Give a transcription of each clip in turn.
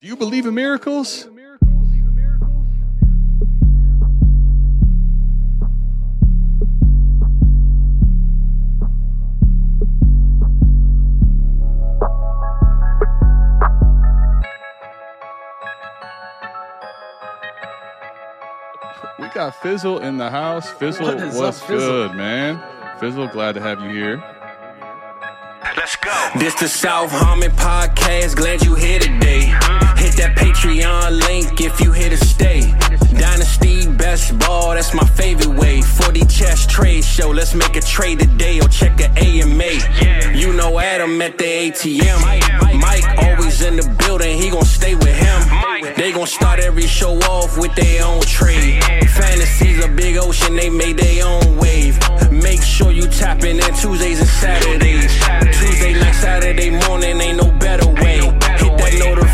Do you believe in miracles? We got Fizzle in the house. Fizzle, What is what's up, Fizzle? good, man? Fizzle, glad to have you here. Let's go. This the South Harmon podcast. Glad you here today. That Patreon link if you here to stay. Dynasty best ball, that's my favorite way. 40 chess trade show, let's make a trade today or check a AMA. You know Adam at the ATM. Mike always in the building, he gon' stay with him. They gon' start every show off with their own trade. Fantasies a big ocean, they made their own wave. Make sure you tapping in Tuesdays and Saturdays. Tuesday night, Saturday morning, ain't no better way.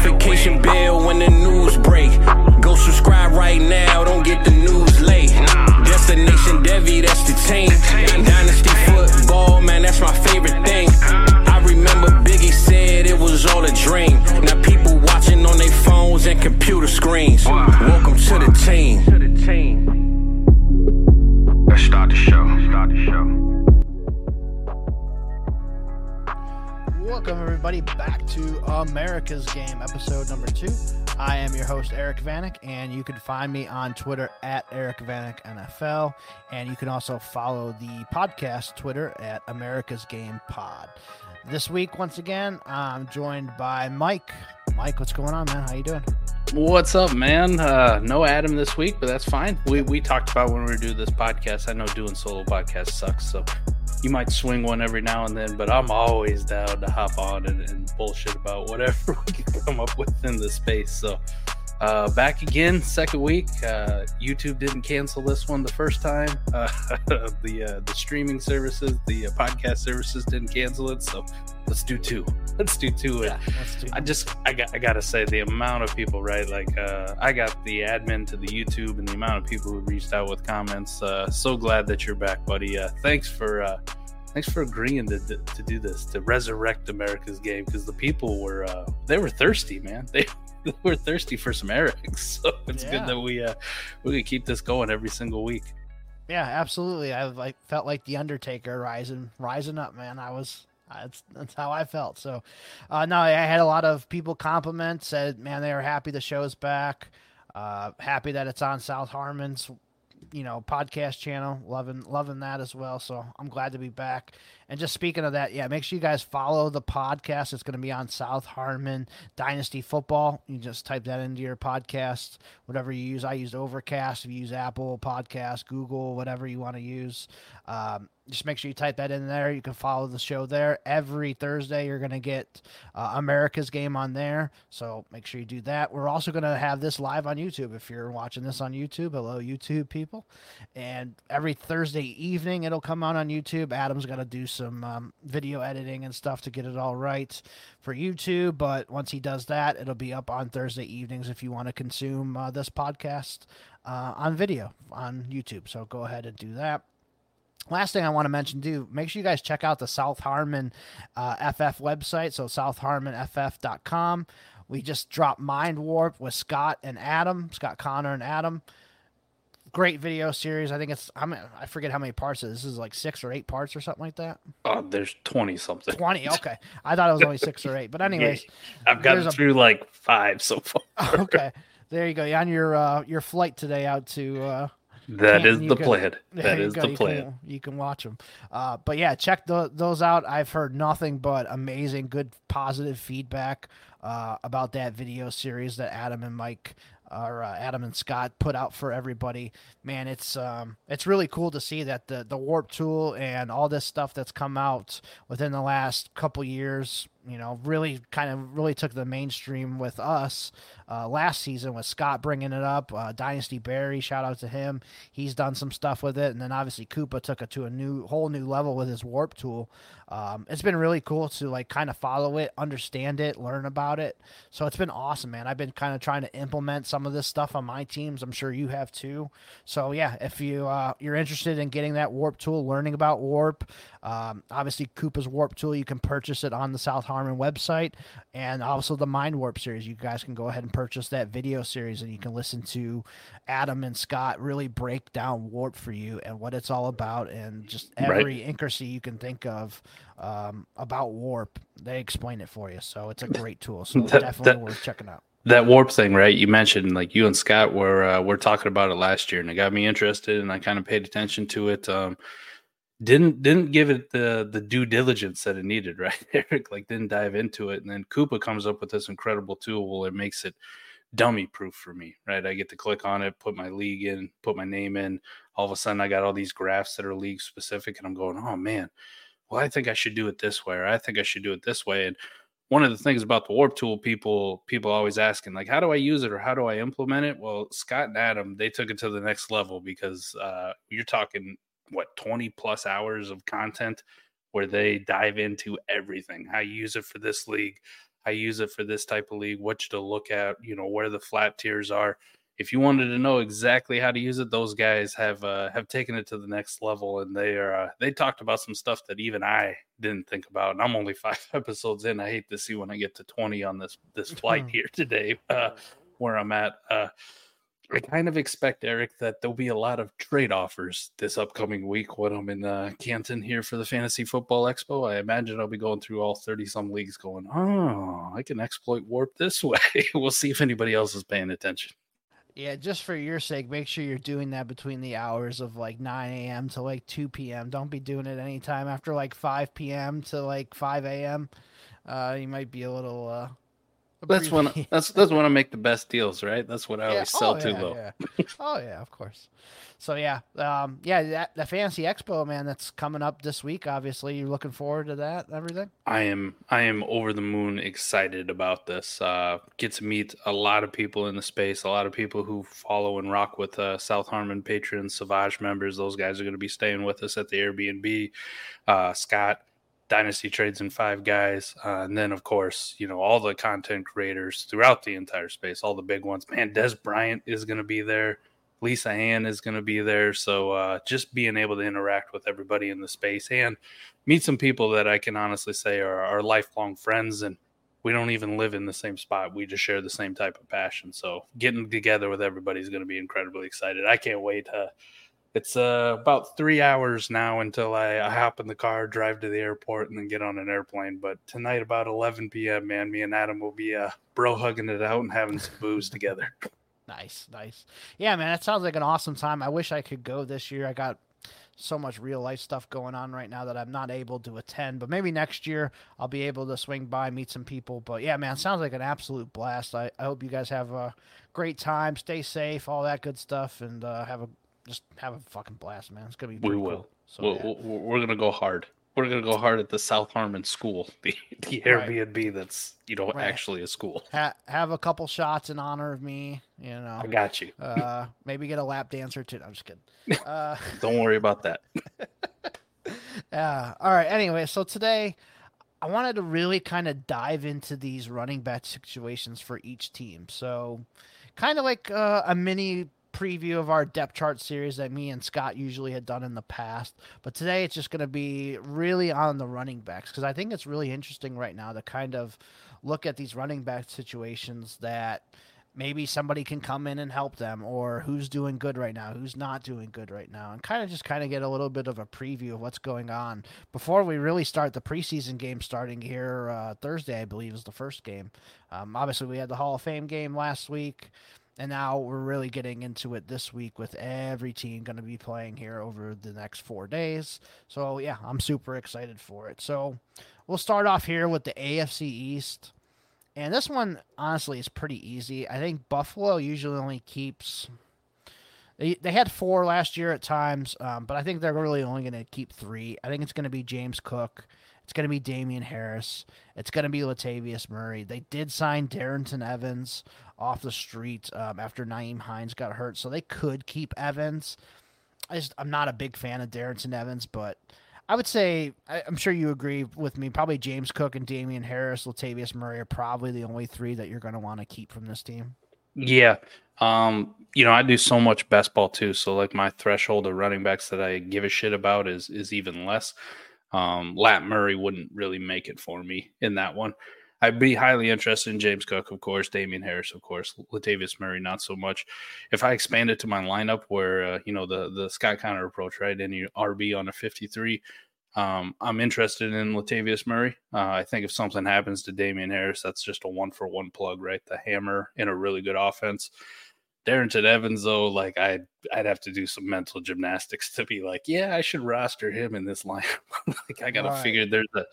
Notification bell when the news break. Go subscribe right now, don't get the news late. Destination Devy, that's the team. Dynasty football, man, that's my favorite thing. I remember Biggie said it was all a dream. Now people watching on their phones and computer screens. Welcome to the team. Let's start the show. Everybody, back to America's Game, episode number two. I am your host, Eric Vanek, and you can find me on Twitter at Eric Vanek NFL. And you can also follow the podcast Twitter at America's Game Pod. This week, once again, I'm joined by Mike. Mike, what's going on, man? How you doing? What's up, man? Uh, no Adam this week, but that's fine. We we talked about when we doing this podcast. I know doing solo podcasts sucks, so you might swing one every now and then, but I'm always down to hop on and, and bullshit about whatever we can come up with in the space. So uh, back again, second week. Uh, YouTube didn't cancel this one the first time. Uh, the uh, the streaming services, the uh, podcast services didn't cancel it. So let's do two. Let's do two. Let's do I just I got I gotta say the amount of people right like uh, I got the admin to the YouTube and the amount of people who reached out with comments. Uh, so glad that you're back, buddy. Uh, thanks for uh, thanks for agreeing to, to do this to resurrect America's game because the people were uh, they were thirsty, man. They were thirsty for some Erics, so it's Yeah. good that we uh, we can keep this going every single week. Yeah, absolutely. I like felt like the Undertaker rising, rising up, man. I was. That's that's how I felt. So, uh, no, I had a lot of people compliment, said, man, they were happy the show's back. Uh, happy that it's on South Harmon's, you know, podcast channel. Loving loving that as well. So I'm glad to be back. And just speaking of that, yeah, make sure you guys follow the podcast. It's going to be on South Harmon Dynasty Football. You just type that into your podcast, whatever you use. I used Overcast. If you use Apple Podcast, Google, whatever you want to use, um, just make sure you type that in there. You can follow the show there. Every Thursday, you're going to get uh, America's Game on there. So make sure you do that. We're also going to have this live on YouTube. If you're watching this on YouTube, hello, YouTube people. And every Thursday evening, it'll come out on YouTube. Adam's going to do some um, video editing and stuff to get it all right for YouTube. But once he does that, it'll be up on Thursday evenings if you want to consume uh, this podcast uh, on video on YouTube. So go ahead and do that. Last thing I want to mention, too, make sure you guys check out the South Harmon uh, FF website. So southharmonff.com. We just dropped Mind Warp with Scott and Adam, Scott Connor and Adam. Great video series. I think it's I mean I forget how many parts it is. This is like six or eight parts or something like that. Oh, there's twenty something. Twenty. Okay, I thought it was only six or eight. But anyways, I've gotten there's a- through like five so far. okay. There you go. You're on your uh, your flight today out to uh, That is the can- plan. That is go. the you plan. Can, you can watch them. Uh, but yeah, check tho- those out. I've heard nothing but amazing, good, positive feedback uh, about that video series that Adam and Mike or uh, Adam and Scott put out for everybody. Man, it's um, it's really cool to see that the the WoRP tool and all this stuff that's come out within the last couple years. You know, really kind of really took the mainstream with us uh, last season with Scott bringing it up. Uh, Dynasty Barry, shout out to him. He's done some stuff with it, and then obviously Koopa took it to a new whole new level with his WoRP tool. Um, it's been really cool to like kind of follow it, understand it, learn about it. So it's been awesome, man. I've been kind of trying to implement some of this stuff on my teams. I'm sure you have too. So yeah, if you uh, you're interested in getting that WoRP tool, learning about WoRP, um, obviously Koopa's WoRP tool, you can purchase it on the South Harmon website, and also the Mind Warp series. You guys can go ahead and purchase that video series, and you can listen to Adam and Scott really break down WoRP for you and what it's all about, and just every right. intricacy you can think of um, about WoRP. They explain it for you, so it's a great tool. So that, definitely that, worth checking out that WoRP thing, right? You mentioned like you and Scott were uh, were talking about it last year, and it got me interested, and I kind of paid attention to it. Um, didn't didn't give it the the due diligence that it needed, right? Eric like didn't dive into it, and then Koopa comes up with this incredible tool. It makes it dummy proof for me, right? I get to click on it, put my league in, put my name in. All of a sudden, I got all these graphs that are league specific, and I'm going, oh man, well, I think I should do it this way, or I think I should do it this way, and one of the things about the WoRP tool people people always asking like how do i use it or how do i implement it well scott and adam they took it to the next level because uh, you're talking what 20 plus hours of content where they dive into everything i use it for this league i use it for this type of league what to look at you know where the flat tiers are if you wanted to know exactly how to use it, those guys have uh, have taken it to the next level, and they are uh, they talked about some stuff that even I didn't think about. And I'm only five episodes in. I hate to see when I get to 20 on this this flight here today, uh, where I'm at. I kind of expect Eric that there'll be a lot of trade offers this upcoming week when I'm in uh, Canton here for the Fantasy Football Expo. I imagine I'll be going through all 30 some leagues, going, "Oh, I can exploit WoRP this way." we'll see if anybody else is paying attention. Yeah, just for your sake, make sure you're doing that between the hours of like 9 a.m. to like 2 p.m. Don't be doing it anytime after like 5 p.m. to like 5 a.m. Uh, you might be a little uh, that's when that's that's when I make the best deals, right? That's what I always sell oh, yeah, too low. Yeah. oh yeah, of course. So yeah, um, yeah, that the Fantasy Expo, man, that's coming up this week. Obviously, you're looking forward to that. Everything. I am. I am over the moon excited about this. Uh, get to meet a lot of people in the space. A lot of people who follow and rock with uh, South Harmon patrons, Savage members. Those guys are going to be staying with us at the Airbnb. Uh, Scott Dynasty Trades and Five Guys, uh, and then of course, you know all the content creators throughout the entire space, all the big ones. Man, Dez Bryant is going to be there. Lisa Ann is going to be there. So uh, just being able to interact with everybody in the space and meet some people that I can honestly say are, are lifelong friends, and we don't even live in the same spot. We just share the same type of passion. So getting together with everybody is going to be incredibly excited. I can't wait to it's uh, about three hours now until I, I, hop in the car, drive to the airport, and then get on an airplane. But tonight, about 11 p.m., man, me and Adam will be uh, bro hugging it out and having some booze together. Nice, nice. Yeah, man, that sounds like an awesome time. I wish I could go this year. I got so much real life stuff going on right now that I'm not able to attend. But maybe next year I'll be able to swing by, meet some people. But yeah, man, sounds like an absolute blast. I, I hope you guys have a great time, stay safe, all that good stuff, and uh, have a just have a fucking blast, man. It's gonna be. We will. Cool. So, we'll, yeah. we're, we're gonna go hard. We're gonna go hard at the South Harmon School, the the Airbnb right. that's you know right. actually a school. Ha- have a couple shots in honor of me. You know, I got you. uh, maybe get a lap dancer too. I'm just kidding. Uh, Don't worry about that. yeah. All right. Anyway, so today. I wanted to really kind of dive into these running back situations for each team. So, kind of like uh, a mini preview of our depth chart series that me and Scott usually had done in the past. But today it's just going to be really on the running backs because I think it's really interesting right now to kind of look at these running back situations that maybe somebody can come in and help them or who's doing good right now who's not doing good right now and kind of just kind of get a little bit of a preview of what's going on before we really start the preseason game starting here uh, thursday i believe is the first game um, obviously we had the hall of fame game last week and now we're really getting into it this week with every team going to be playing here over the next four days. So, yeah, I'm super excited for it. So, we'll start off here with the AFC East. And this one, honestly, is pretty easy. I think Buffalo usually only keeps. They, they had four last year at times, um, but I think they're really only going to keep three. I think it's going to be James Cook. It's going to be Damien Harris. It's going to be Latavius Murray. They did sign Darrynton Evans off the street um, after Nyheim Hines got hurt, so they could keep Evans. I just I'm not a big fan of Darrynton Evans, but I would say I, am sure you agree with me. Probably James Cook and Damien Harris, Latavius Murray are probably the only three that you're going to want to keep from this team. Yeah. Um, you know, I do so much best ball too. So like my threshold of running backs that I give a shit about is is even less. Um, Lat Murray wouldn't really make it for me in that one. I'd be highly interested in James Cook, of course, Damien Harris, of course, Latavius Murray, not so much. If I expand it to my lineup, where uh, you know the the Scott Connor approach, right, any RB on a fifty three, um, I'm interested in Latavius Murray. Uh, I think if something happens to Damien Harris, that's just a one for one plug, right? The hammer in a really good offense. Darrynton Evans, though, like I'd I'd have to do some mental gymnastics to be like, yeah, I should roster him in this lineup. like I gotta Right. figure there's a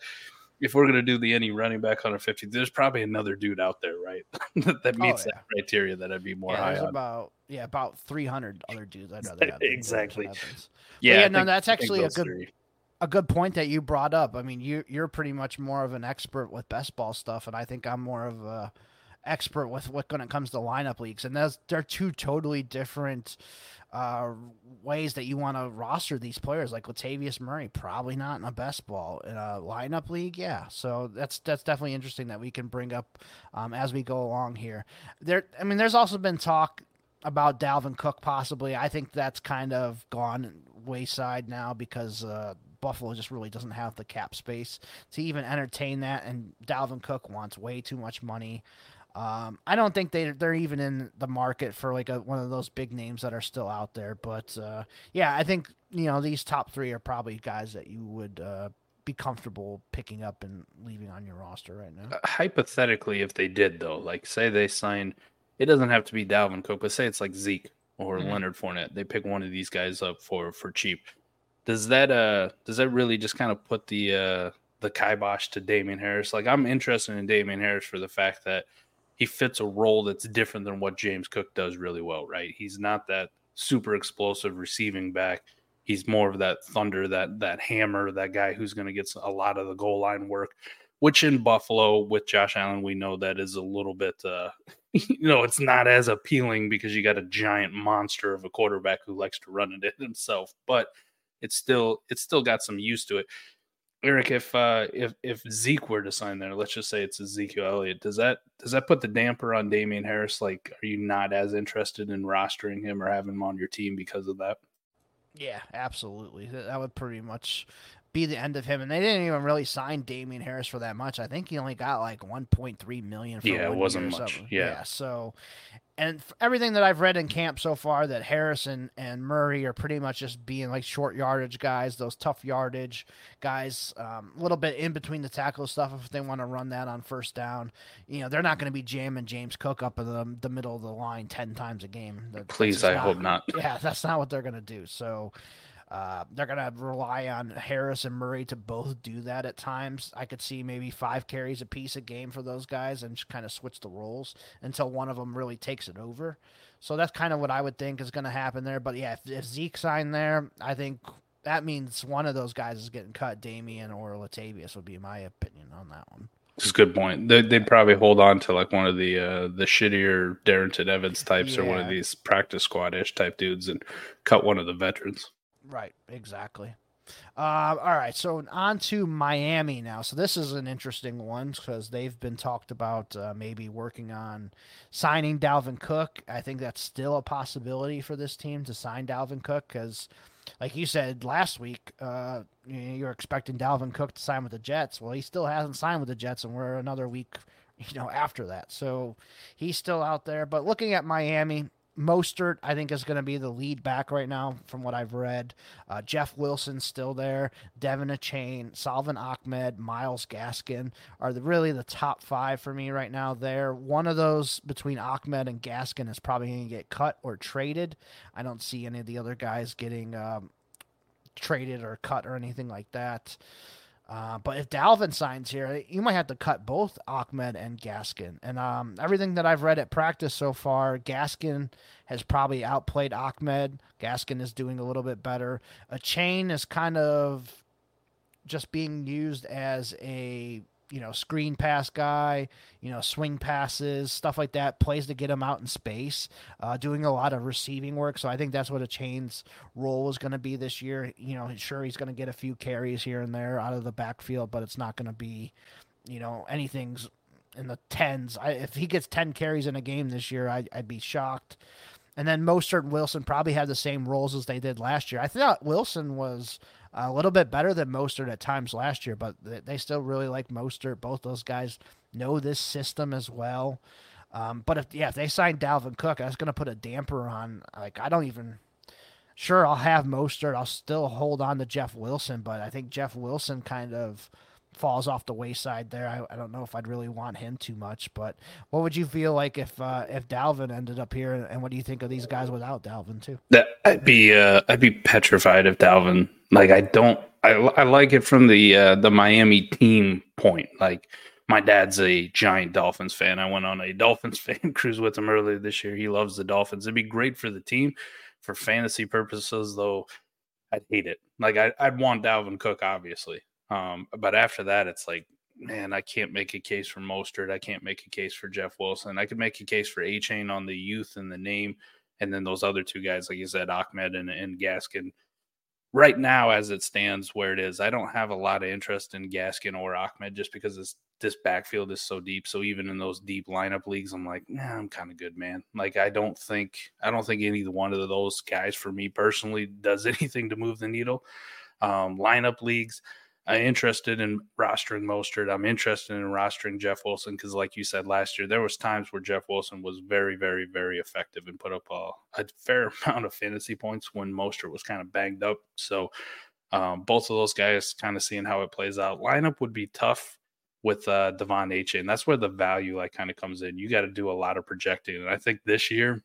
if we're gonna do the any running back on a 50, there's probably another dude out there, right? that, that oh, meets Oh, yeah. that criteria that I'd be more yeah, high on. about yeah about 300 other dudes I'd rather have. Exactly. Yeah, yeah, no, think- that's actually a good- three. a good point that you brought up. I mean, you you're pretty much more of an expert with best ball stuff, and I think I'm more of a expert with what when it comes to lineup leagues. And those they're two totally different uh, ways that you want to roster these players. Like Latavius Murray, probably not in a best ball in a lineup league. Yeah, so that's that's definitely interesting that we can bring up um, as we go along here. There, I mean, there's also been talk about Dalvin Cook possibly. I think that's kind of gone wayside now because uh, Buffalo just really doesn't have the cap space to even entertain that, and Dalvin Cook wants way too much money. Um, I don't think they they're even in the market for like a, one of those big names that are still out there. But uh, yeah, I think you know these top three are probably guys that you would uh, be comfortable picking up and leaving on your roster right now. Uh, hypothetically, if they did though, like say they sign, it doesn't have to be Dalvin Cook, but say it's like Zeke or Mhm. Leonard Fournette, they pick one of these guys up for for cheap. Does that uh does that really just kind of put the uh the kibosh to Damien Harris? Like I'm interested in Damien Harris for the fact that he fits a role that's different than what James Cook does really well, right? He's not that super explosive receiving back. He's more of that thunder, that that hammer, that guy who's going to get a lot of the goal line work which in Buffalo with Josh Allen, we know that is a little bit, uh, you know, it's not as appealing because you got a giant monster of a quarterback who likes to run it himself, but it's still, it's still got some use to it. Eric, if uh, if if Zeke were to sign there, let's just say it's Ezekiel Elliott, does that does that put the damper on Damien Harris? Like, are you not as interested in rostering him or having him on your team because of that? Yeah, absolutely. That that would pretty much be the end of him. And they didn't even really sign Damien Harris for that much. I think he only got like 1.3 million. For Yeah, it wasn't much. something. Yeah. So, and everything that I've read in camp so far, that Harrison and Murray are pretty much just being like short yardage guys, those tough yardage guys, um, a little bit in between the tackle stuff if they want to run that on first down. You know, they're not going to be jamming James Cook up in the, the middle of the line 10 times a game. That- Please, I hope not. yeah, that's not what they're gonna do. So uh, they're gonna rely on Harris and Murray to both do that at times. I could see maybe five carries a piece a game for those guys and just kind of switch the roles until one of them really takes it over. So that's kind of what I would think is going to happen there. But yeah, if, if Zeke signed there, I think that means one of those guys is getting cut. Damien or Latavius would be my opinion on that one. It's a good point. They, they'd probably hold on to like one of the uh, the shittier Darrynton Evans types or one of these practice squad ish type dudes and cut one of the veterans. Right, exactly. Uh, all right, so on to Miami now. So this is an interesting one because they've been talked about uh, maybe working on signing Dalvin Cook. I think that's still a possibility for this team to sign Dalvin Cook because, like you said last week, uh, you- you're expecting Dalvin Cook to sign with the Jets. Well, he still hasn't signed with the Jets, and we're another week, you know, after that. So he's still out there. But looking at Miami, Mostert, I think, is going to be the lead back right now, from what I've read. Uh, Jeff Wilson's still there. De'Von Achane, Salvon Ahmed, Myles Gaskin are the, really the top five for me right now. There, one of those between Ahmed and Gaskin is probably going to get cut or traded. I don't see any of the other guys getting um, traded or cut or anything like that. Uh, but if Dalvin signs here, you might have to cut both Ahmed and Gaskin. And um, everything that I've read at practice so far, Gaskin has probably outplayed Ahmed. Gaskin is doing a little bit better. Achane is kind of just being used as a you know screen pass guy, you know swing passes, stuff like that, plays to get him out in space, uh, doing a lot of receiving work. So I think that's what Achane's role is going to be this year. You know, sure he's going to get a few carries here and there out of the backfield, but it's not going to be, you know, anything's in the tens. I, if he gets ten carries in a game this year, I, I'd be shocked. And then Mostert and Wilson probably had the same roles as they did last year. I thought Wilson was a little bit better than Mostert at times last year, but they still really like Mostert. Both those guys know this system as well. Um, but if yeah, if they sign Dalvin Cook, that's going to put a damper on. Like I don't even. Sure, I'll have Mostert. I'll still hold on to Jeff Wilson, but I think Jeff Wilson kind of falls off the wayside there. I, I don't know if I'd really want him too much, but what would you feel like if uh, if Dalvin ended up here, and what do you think of these guys without Dalvin too? That I'd be uh, I'd be petrified of Dalvin. Like I don't I, I like it from the uh, the Miami team point. Like my dad's a giant Dolphins fan. I went on a Dolphins fan cruise with him earlier this year. He loves the Dolphins. It'd be great for the team for fantasy purposes, though. I'd hate it. Like I, I, would want Dalvin Cook, obviously. Um, but after that, it's like, man, I can't make a case for Mostert. I can't make a case for Jeff Wilson. I could make a case for Achane on the youth and the name, and then those other two guys, like you said, Ahmed and, and Gaskin. Right now, as it stands where it is, I don't have a lot of interest in Gaskin or Ahmed just because this this backfield is so deep. So even in those deep lineup leagues, I'm like, nah, I'm kind of good, man. Like I don't think I don't think any one of those guys for me personally does anything to move the needle. Um, lineup leagues, I'm interested in rostering Mostert. I'm interested in rostering Jeff Wilson because, like you said last year, there was times where Jeff Wilson was very, very, very effective and put up a, a fair amount of fantasy points when Mostert was kind of banged up. So um, both of those guys kind of seeing how it plays out. Lineup would be tough with uh, De'Von H. And that's where the value like kind of comes in. You got to do a lot of projecting. And I think this year,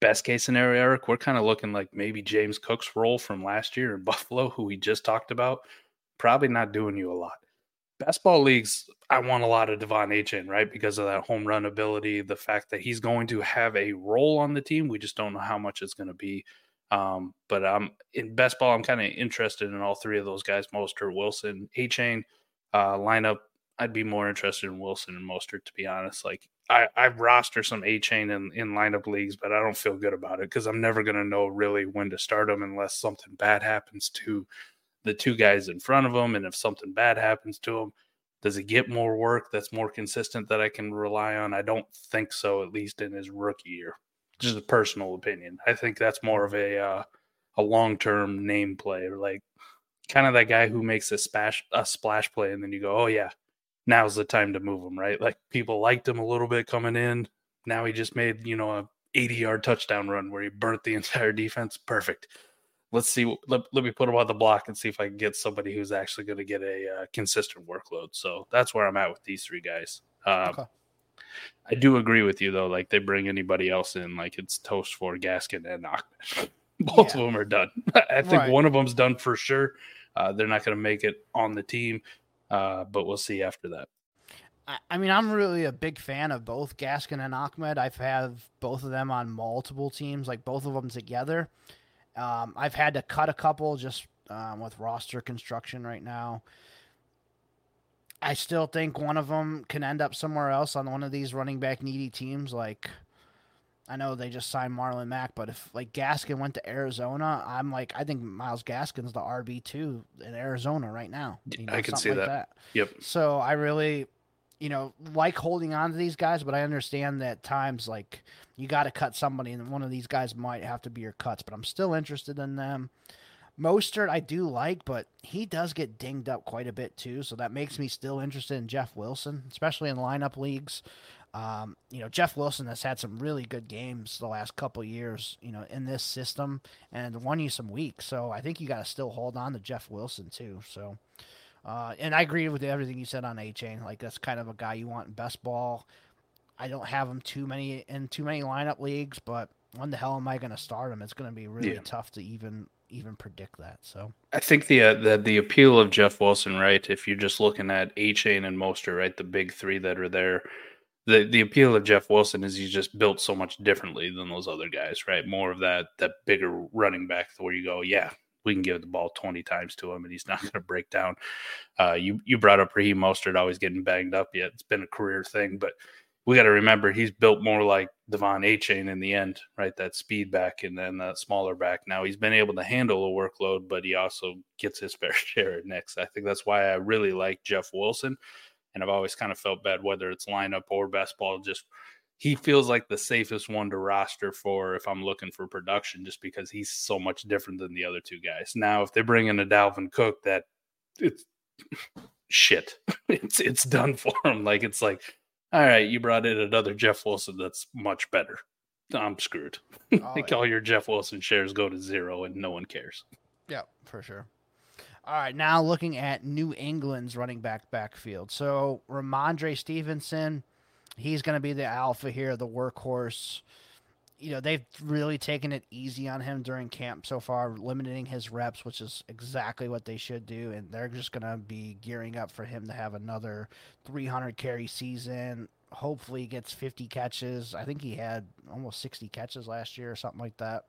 best case scenario, Eric, we're kind of looking like maybe James Cook's role from last year in Buffalo, who we just talked about probably not doing you a lot. Best ball leagues, I want a lot of De'Von Achane, right? Because of that home run ability, the fact that he's going to have a role on the team. We just don't know how much it's going to be. Um, but I'm in best ball, I'm kind of interested in all three of those guys, Mostert, Wilson, Achane uh, lineup. I'd be more interested in Wilson and Mostert, to be honest. Like I, I roster some Achane in, in lineup leagues, but I don't feel good about it because I'm never going to know really when to start them unless something bad happens to the two guys in front of him. And if something bad happens to him, does he get more work that's more consistent that I can rely on? I don't think so, at least in his rookie year. Just a personal opinion. I think that's more of a uh, a long term name play, or like kind of that guy who makes a splash a splash play, and then you go, oh yeah, now's the time to move him, right? Like people liked him a little bit coming in. Now he just made you know a 80 yard touchdown run where he burnt the entire defense. Perfect let's see. Let, let me put them on the block and see if I can get somebody who's actually going to get a uh, consistent workload. So that's where I'm at with these three guys. Uh, okay. I do agree with you though. Like they bring anybody else in, like it's toast for Gaskin and Ahmed. Both yeah. of them are done. I think right. one of them's done for sure. Uh, they're not going to make it on the team, uh, but we'll see after that. I mean, I'm really a big fan of both Gaskin and Ahmed. I've had both of them on multiple teams, like both of them together. Um, I've had to cut a couple just um, with roster construction right now. I still think one of them can end up somewhere else on one of these running back needy teams. Like, I know they just signed Marlon Mack, but if like Gaskin went to Arizona, I'm like, I think Myles Gaskin's the RB two in Arizona right now. You know, I can see like that. that. Yep. So I really, you know, like holding on to these guys, but I understand that times like you got to cut somebody, and one of these guys might have to be your cuts. But I'm still interested in them. Mostert, I do like, but he does get dinged up quite a bit too, so that makes me still interested in Jeff Wilson, especially in lineup leagues. Um, you know, Jeff Wilson has had some really good games the last couple years, you know, in this system and won you some weeks. So I think you got to still hold on to Jeff Wilson too. So, uh, and I agree with everything you said on Achane. Like that's kind of a guy you want in best ball. I don't have him too many in too many lineup leagues, but when the hell am I going to start him? It's going to be really yeah. tough to even even predict that. So I think the uh, the the appeal of Jeff Wilson, right? If you're just looking at Achane and Mostert, right, the big three that are there. The, the appeal of Jeff Wilson is he's just built so much differently than those other guys, right? More of that that bigger running back where you go, yeah, we can give the ball 20 times to him and he's not going to break down. Uh, you you brought up Raheem Mostert always getting banged up yet. It's been a career thing, but we got to remember he's built more like De'Von Achane in the end, right? That speed back and then that smaller back. Now he's been able to handle a workload, but he also gets his fair share at next. I think that's why I really like Jeff Wilson. And I've always kind of felt bad whether it's lineup or best ball, just he feels like the safest one to roster for if I'm looking for production, just because he's so much different than the other two guys. Now, if they bring in a Dalvin Cook, that it's shit. It's it's done for him. Like it's like, all right, you brought in another Jeff Wilson that's much better. I'm screwed. Oh, like yeah. all your Jeff Wilson shares go to zero, and no one cares. Yeah, for sure. All right, now looking at New England's running back backfield. So Rhamondre Stevenson, he's going to be the alpha here, the workhorse. You know, they've really taken it easy on him during camp so far, limiting his reps, which is exactly what they should do. And they're just going to be gearing up for him to have another 300 carry season. Hopefully, gets 50 catches. I think he had almost 60 catches last year or something like that.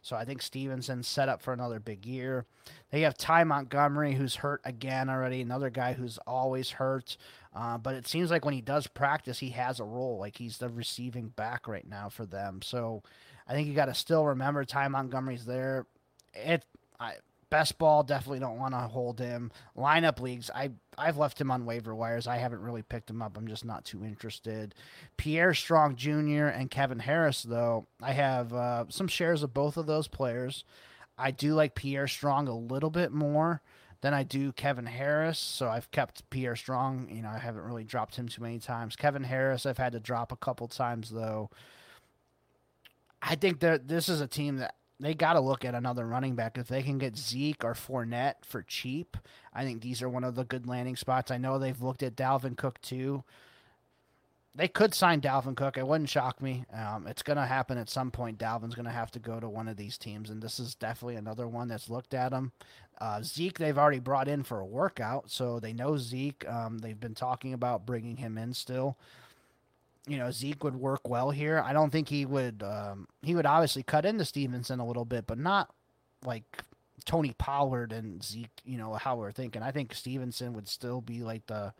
So I think Stevenson's set up for another big year. They have Ty Montgomery, who's hurt again already, another guy who's always hurt. Uh, but it seems like when he does practice, he has a role. Like he's the receiving back right now for them. So I think you got to still remember Ty Montgomery's there. It I, best ball definitely don't want to hold him. Lineup leagues, I I've left him on waiver wires. I haven't really picked him up. I'm just not too interested. Pierre Strong Jr. and Kevin Harris, though, I have uh, some shares of both of those players. I do like Pierre Strong a little bit more than I do Kevin Harris, so I've kept Pierre Strong. You know, I haven't really dropped him too many times. Kevin Harris, I've had to drop a couple times though. I think that this is a team that they got to look at another running back. If they can get Zeke or Fournette for cheap, I think these are one of the good landing spots. I know they've looked at Dalvin Cook too. They could sign Dalvin Cook. It wouldn't shock me. Um, it's going to happen at some point. Dalvin's going to have to go to one of these teams, and this is definitely another one that's looked at him. Uh, Zeke, they've already brought in for a workout, so they know Zeke. Um, they've been talking about bringing him in still you know Zeke would work well here. I don't think he would. Um, he would obviously cut into Stevenson a little bit, but not like Tony Pollard and Zeke. You know how we're thinking. I think Stevenson would still be like the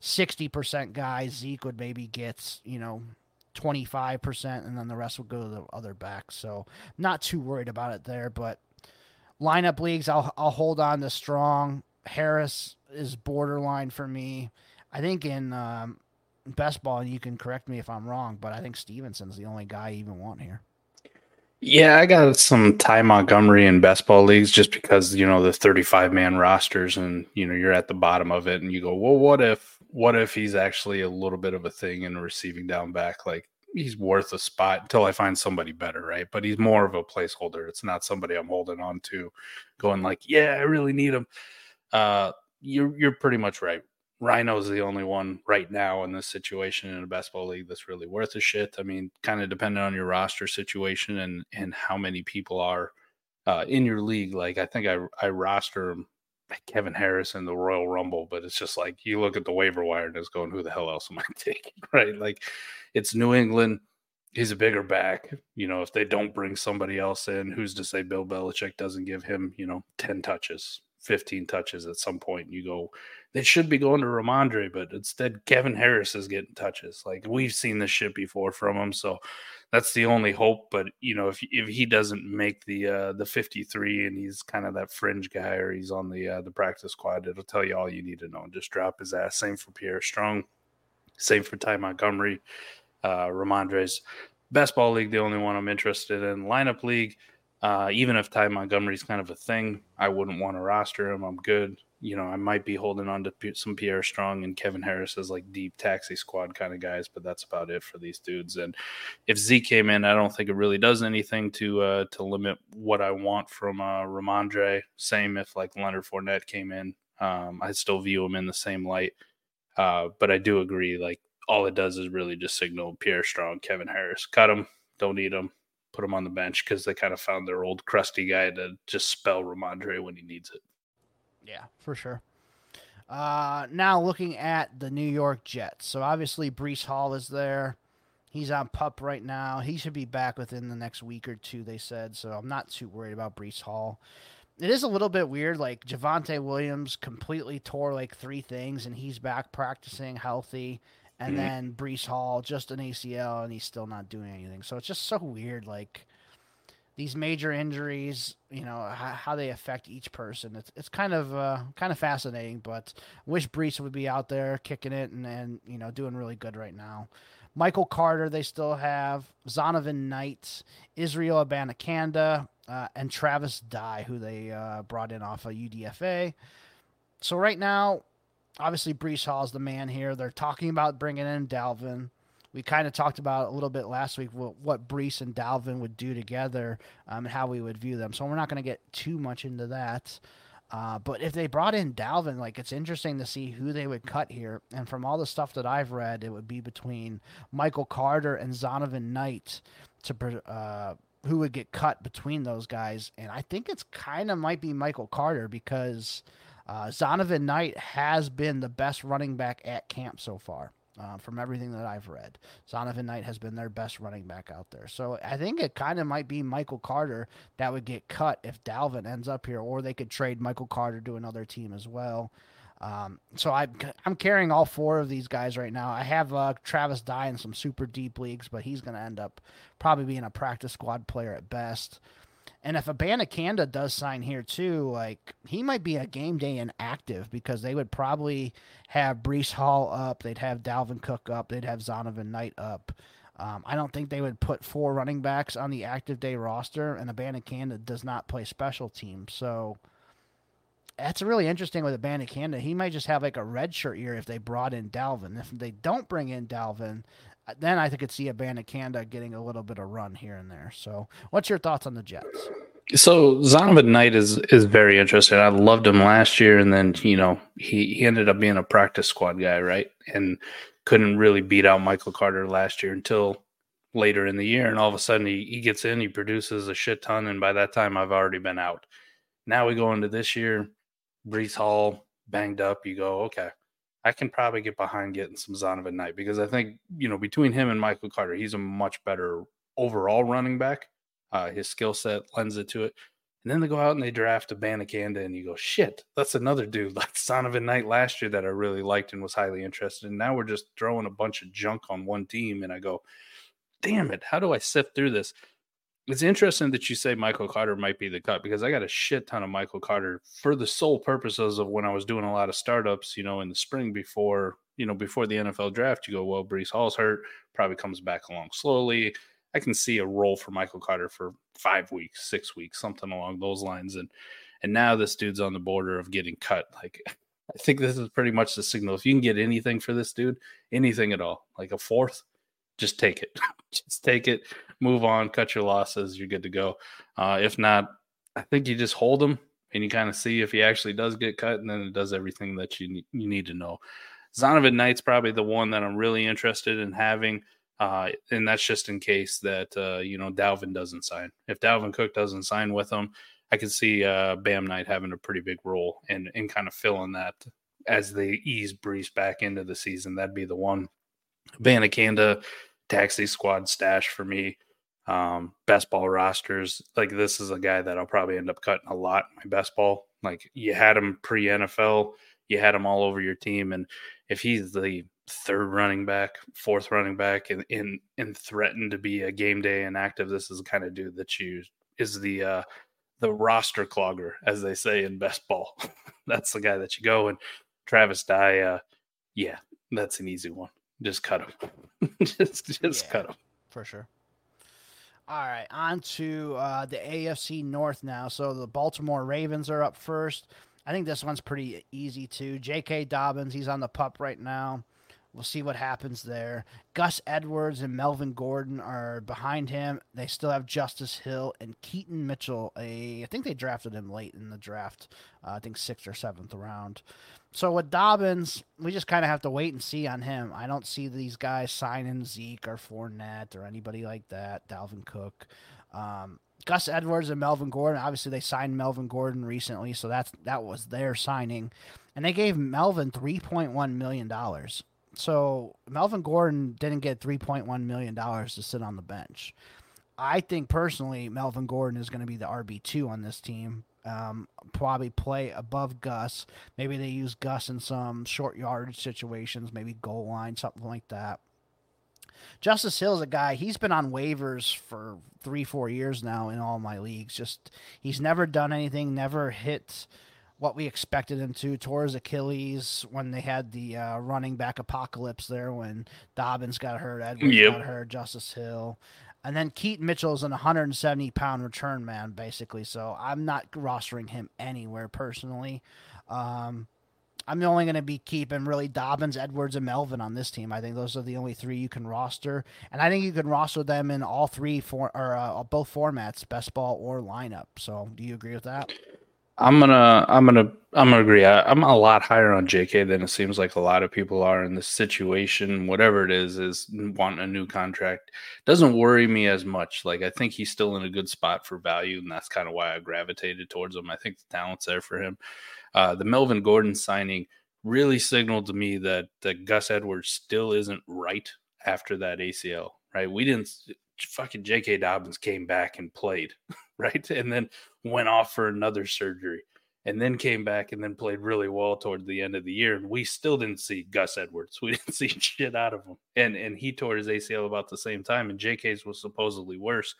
sixty percent guy. Zeke would maybe get you know twenty five percent, and then the rest would go to the other backs. So not too worried about it there. But lineup leagues, I'll I'll hold on to strong. Harris is borderline for me. I think in um, best ball, and you can correct me if I'm wrong, but I think Stevenson's the only guy I even want here. Yeah, I got some Ty Montgomery in best ball leagues just because you know the 35 man rosters, and you know you're at the bottom of it, and you go, well, what if, what if he's actually a little bit of a thing in receiving down back? Like he's worth a spot until I find somebody better, right? But he's more of a placeholder. It's not somebody I'm holding on to, going like, yeah, I really need him. Uh, you're you're pretty much right. Rhino's the only one right now in this situation in a best ball league that's really worth a shit. I mean, kind of depending on your roster situation and and how many people are uh, in your league. Like I think I I roster Kevin Harris in the Royal Rumble, but it's just like you look at the waiver wire and it's going, who the hell else am I taking? Right? Like it's New England. He's a bigger back. You know, if they don't bring somebody else in, who's to say Bill Belichick doesn't give him, you know, 10 touches, 15 touches at some point? You go, they should be going to Rhamondre, but instead Kevin Harris is getting touches. Like we've seen this shit before from him, so that's the only hope. But you know, if if he doesn't make the uh, the 53 and he's kind of that fringe guy or he's on the uh, the practice squad, it'll tell you all you need to know. Just drop his ass. Same for Pierre Strong. Same for Ty Montgomery. Uh, Rhamondre's best ball league, the only one I'm interested in. Lineup league. Uh, even if Ty Montgomery's kind of a thing, I wouldn't want to roster him. I'm good you know, I might be holding on to some Pierre Strong and Kevin Harris as like deep taxi squad kind of guys, but that's about it for these dudes. And if Zeke came in, I don't think it really does anything to uh, to limit what I want from uh, Rhamondre. Same if like Leonard Fournette came in, um, I still view him in the same light. Uh, but I do agree, like all it does is really just signal Pierre Strong, Kevin Harris, cut him, don't need him, put him on the bench because they kind of found their old crusty guy to just spell Rhamondre when he needs it. Yeah, for sure. Uh, now looking at the New York Jets. So obviously Breece Hall is there. He's on pup right now. He should be back within the next week or two, they said. So I'm not too worried about Breece Hall. It is a little bit weird. Like Javonte Williams completely tore like three things, and he's back practicing healthy. And mm-hmm. then Breece Hall just an ACL, and he's still not doing anything. So it's just so weird. Like these major injuries, you know, how, how, they affect each person. It's it's kind of uh, kind of fascinating, but wish Breece would be out there kicking it and, and you know doing really good right now. Michael Carter, they still have Zonovan Knight, Israel Abanikanda, uh, and Travis Dye, who they uh, brought in off of UDFA. So right now, obviously Breece Hall is the man here. They're talking about bringing in Dalvin. We kind of talked about a little bit last week what, what Breece and Dalvin would do together um, and how we would view them. So we're not going to get too much into that. Uh, but if they brought in Dalvin, like it's interesting to see who they would cut here. And from all the stuff that I've read, it would be between Michael Carter and Zonovan Knight to uh, who would get cut between those guys. And I think it's kind of might be Michael Carter because uh, Zonovan Knight has been the best running back at camp so far. Uh, from everything that I've read, Zonovan Knight has been their best running back out there. So I think it kind of might be Michael Carter that would get cut if Dalvin ends up here, or they could trade Michael Carter to another team as well. Um, so I, I'm carrying all four of these guys right now. I have uh, Travis Dye in some super deep leagues, but he's going to end up probably being a practice squad player at best. And if Abanikanda does sign here too, like he might be a game day inactive because they would probably have Breece Hall up, they'd have Dalvin Cook up, they'd have Zonovan Knight up. Um, I don't think they would put four running backs on the active day roster, and Abanikanda does not play special teams. So that's really interesting with Abanikanda. He might just have like a red shirt year if they brought in Dalvin. If they don't bring in Dalvin, Uh, then I could see Abanikanda getting a little bit of run here and there. So, what's your thoughts on the Jets? So Zonovan Knight is is very interesting. I loved him last year, and then you know he he ended up being a practice squad guy, right? And couldn't really beat out Michael Carter last year until later in the year, and all of a sudden he, he gets in, he produces a shit ton, and by that time I've already been out. Now we go into this year, Breece Hall banged up. You go, okay, I can probably get behind getting some Zonovan Knight because I think, you know, between him and Michael Carter, he's a much better overall running back. Uh, his skill set lends it to it. And then they go out and they draft Abanikanda, and you go, shit, that's another dude like Zonovan Knight last year that I really liked and was highly interested in. Now we're just throwing a bunch of junk on one team, and I go, damn it, how do I sift through this? It's interesting that you say Michael Carter might be the cut because I got a shit ton of Michael Carter for the sole purposes of when I was doing a lot of startups, you know, in the spring before, you know, before the NFL draft. You go, well, Breece Hall's hurt, probably comes back along slowly. I can see a role for Michael Carter for five weeks, six weeks, something along those lines. And and now this dude's on the border of getting cut. Like I think this is pretty much the signal. If you can get anything for this dude, anything at all, like a fourth, just take it. just take it, move on, cut your losses. You're good to go. Uh, if not, I think you just hold him and you kind of see if he actually does get cut, and then it does everything that you you need to know. Zonovan Knight's probably the one that I'm really interested in having, uh, and that's just in case that uh, you know Dalvin doesn't sign. If Dalvin Cook doesn't sign with him, I can see uh, Bam Knight having a pretty big role and and kind of filling that as they ease Breece back into the season. That'd be the one. Abanikanda, taxi squad stash for me. Um, best ball rosters. Like this is a guy that I'll probably end up cutting a lot. My best ball. Like you had him pre NFL, you had him all over your team, and if he's the third running back, fourth running back, and in and threatened to be a game day inactive, this is the kind of dude that you is the uh the roster clogger, as they say in best ball. that's the guy that you go and Travis Dye, uh, yeah, that's an easy one. Just cut him. just just yeah, cut him. For sure. All right, on to uh, the AFC North now. So the Baltimore Ravens are up first. I think this one's pretty easy too. J.K. Dobbins, he's on the pup right now. We'll see what happens there. Gus Edwards and Melvin Gordon are behind him. They still have Justice Hill and Keaton Mitchell. A, I think they drafted him late in the draft. Uh, I think sixth or seventh round. So with Dobbins, we just kind of have to wait and see on him. I don't see these guys signing Zeke or Fournette or anybody like that. Dalvin Cook, um, Gus Edwards, and Melvin Gordon. Obviously, they signed Melvin Gordon recently, so that's that was their signing, and they gave Melvin three point one million dollars. So Melvin Gordon didn't get three point one million dollars to sit on the bench. I think personally, Melvin Gordon is going to be the RB two on this team um, probably play above Gus. Maybe they use Gus in some short yardage situations, maybe goal line, something like that. Justice Hill's a guy, he's been on waivers for three, four years now in all my leagues. Just he's never done anything, never hit what we expected him to. Tore his Achilles when they had the uh, running back apocalypse there when Dobbins got hurt, Edwards Yep. got hurt, Justice Hill. And then Keaton Mitchell is an 170 pound return man, basically. So I'm not rostering him anywhere personally. Um, I'm only going to be keeping really Dobbins, Edwards, and Melvin on this team. I think those are the only three you can roster, and I think you can roster them in all three for or uh, both formats, best ball or lineup. So, do you agree with that? I'm gonna, I'm gonna, I'm gonna agree. I, I'm a lot higher on JK than it seems like a lot of people are in this situation. Whatever it is, is wanting a new contract doesn't worry me as much. Like I think he's still in a good spot for value, and that's kind of why I gravitated towards him. I think the talent's there for him. Uh, the Melvin Gordon signing really signaled to me that that Gus Edwards still isn't right after that ACL. Right? We didn't. Fucking J.K. Dobbins came back and played, right, and then went off for another surgery, and then came back and then played really well toward the end of the year. And we still didn't see Gus Edwards. We didn't see shit out of him, and and he tore his ACL about the same time, and J.K.'s was supposedly worse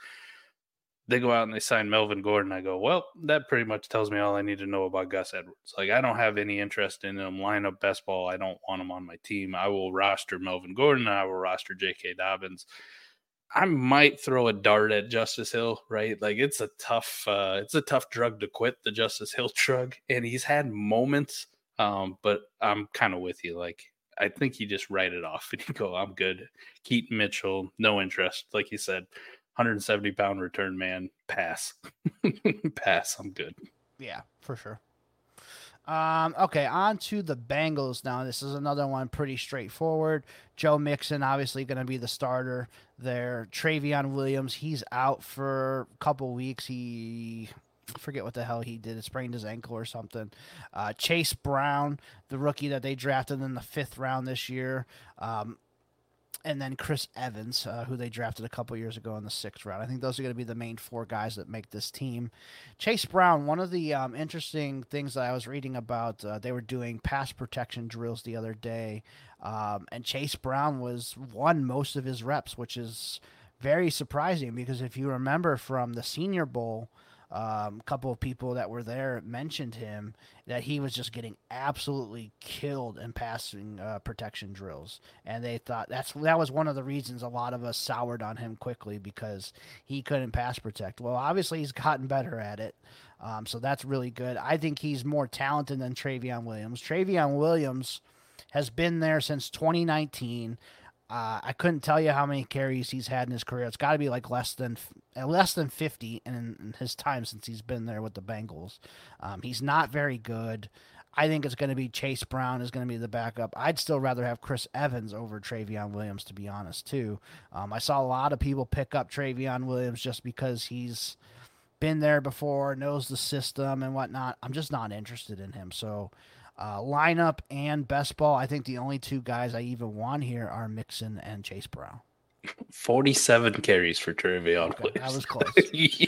they go out and they sign Melvin Gordon. I go, well, that pretty much tells me all I need to know about Gus Edwards. Like, I don't have any interest in him. Lineup best ball. I don't want him on my team. I will roster Melvin Gordon. I will roster J.K. Dobbins. I might throw a dart at Justice Hill, right? Like it's a tough, uh, it's a tough drug to quit, the Justice Hill drug, and he's had moments. Um, but I'm kind of with you. Like I think you just write it off and you go, I'm good. Keaton Mitchell, no interest. Like you said, 170 pound return man, pass. pass. I'm good. Yeah, for sure. Um, okay, on to the Bengals now. This is another one pretty straightforward. Joe Mixon, obviously going to be the starter there. Trayveon Williams, he's out for a couple weeks. He forget what the hell he did. It sprained his ankle or something. Uh, Chase Brown, the rookie that they drafted in the fifth round this year. Um, and then Chris Evans, uh, who they drafted a couple years ago in the sixth round. I think those are going to be the main four guys that make this team. Chase Brown, one of the um, interesting things that I was reading about, uh, they were doing pass protection drills the other day, um, and Chase Brown was won most of his reps, which is very surprising because if you remember from the Senior Bowl. Um, a couple of people that were there mentioned him that he was just getting absolutely killed in passing uh, protection drills, and they thought that's that was one of the reasons a lot of us soured on him quickly because he couldn't pass protect. Well, obviously he's gotten better at it, um, so that's really good. I think he's more talented than Trayveon Williams. Trayveon Williams has been there since 2019. Uh, I couldn't tell you how many carries he's had in his career. It's got to be like less than less than 50 in, in, his time since he's been there with the Bengals. Um, he's not very good. I think it's going to be Chase Brown is going to be the backup. I'd still rather have Chris Evans over Trayveon Williams, to be honest, too. Um, I saw a lot of people pick up Trayveon Williams just because he's been there before, knows the system and whatnot. I'm just not interested in him. So uh, lineup and best ball. I think the only two guys I even want here are Mixon and Chase Brown. 47 carries for Trayveon Okay, Williams. that was close. Yeah.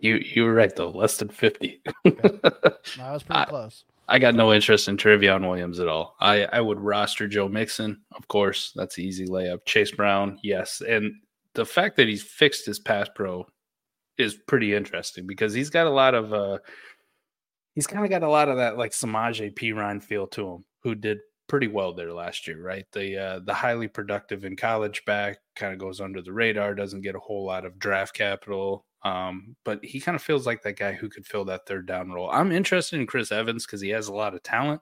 You you were right though, less than 50. That was pretty I- close. I got no interest in Trayveon Williams at all. I, I would roster Joe Mixon, of course. That's an easy layup. Chase Brown, yes. And the fact that he's fixed his pass pro is pretty interesting because he's got a lot of uh he's kind of got a lot of that like Samaje Perine feel to him, who did pretty well there last year, right? The uh the highly productive in college back kind of goes under the radar, doesn't get a whole lot of draft capital. Um, but he kind of feels like that guy who could fill that third down role. I'm interested in Chris Evans because he has a lot of talent.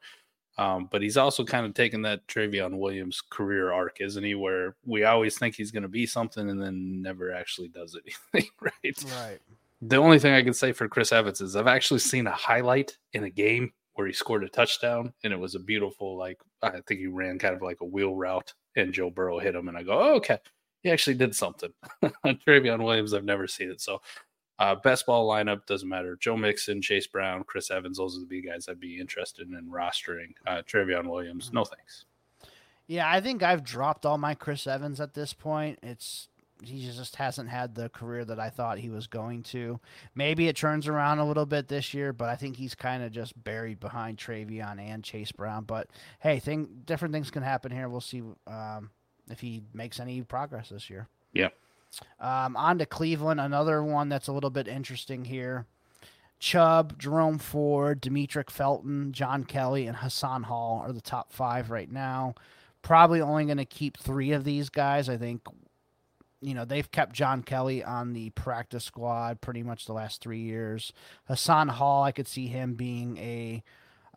Um, but he's also kind of taken that Trayveon Williams career arc, isn't he? Where we always think he's going to be something and then never actually does anything, right? Right. The only thing I can say for Chris Evans is I've actually seen a highlight in a game where he scored a touchdown and it was a beautiful, like, I think he ran kind of like a wheel route and Joe Burrow hit him. And I go, oh, okay, he actually did something. Trayveon Williams, I've never seen it. So, uh, best ball lineup doesn't matter. Joe Mixon, Chase Brown, Chris Evans, those are the big guys I'd be interested in rostering. Uh, Trayveon Williams, no thanks. Yeah, I think I've dropped all my Chris Evans at this point. It's he just hasn't had the career that I thought he was going to. Maybe it turns around a little bit this year, but I think he's kind of just buried behind Trayveon and Chase Brown. But hey, thing different things can happen here. We'll see um, if he makes any progress this year. Yeah. Um, on to Cleveland, another one that's a little bit interesting here. Chubb, Jerome Ford, Demetric Felton, John Kelly, and Hassan Hall are the top five right now. Probably only going to keep three of these guys. I think, you know, they've kept John Kelly on the practice squad pretty much the last three years. Hassan Hall, I could see him being a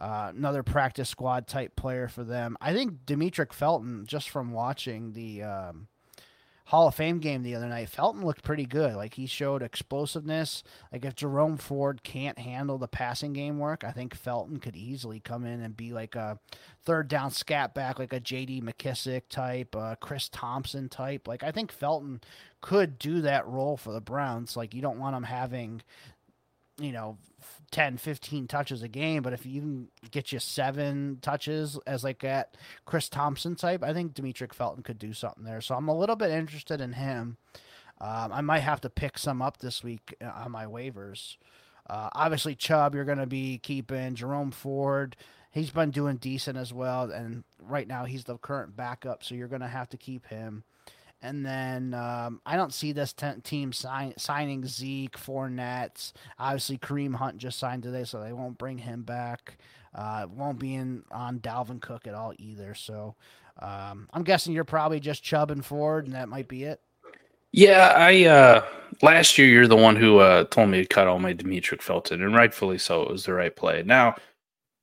uh, another practice squad type player for them. I think Demetric Felton, just from watching the um, Hall of Fame game the other night, Felton looked pretty good. Like he showed explosiveness. Like if Jerome Ford can't handle the passing game work, I think Felton could easily come in and be like a third down scat back, like a J.D. McKissic type, uh, Chris Thompson type. Like I think Felton could do that role for the Browns. Like you don't want him having, you know, 10, 15 touches a game, but if you get you seven touches as like that Chris Thompson type, I think Demetric Felton could do something there. So I'm a little bit interested in him. Um, I might have to pick some up this week uh, on my waivers. Uh, obviously, Chubb, you're going to be keeping Jerome Ford. He's been doing decent as well, and right now he's the current backup, so you're going to have to keep him. And then um, I don't see this t- team sign- signing Zeke, Fournette. Obviously, Kareem Hunt just signed today, so they won't bring him back. Uh, won't be in on Dalvin Cook at all either. So um, I'm guessing you're probably just Chubb and Ford, and that might be it. Yeah, I uh last year you're the one who uh told me to cut all my Demetric Felton, and rightfully so. It was the right play. Now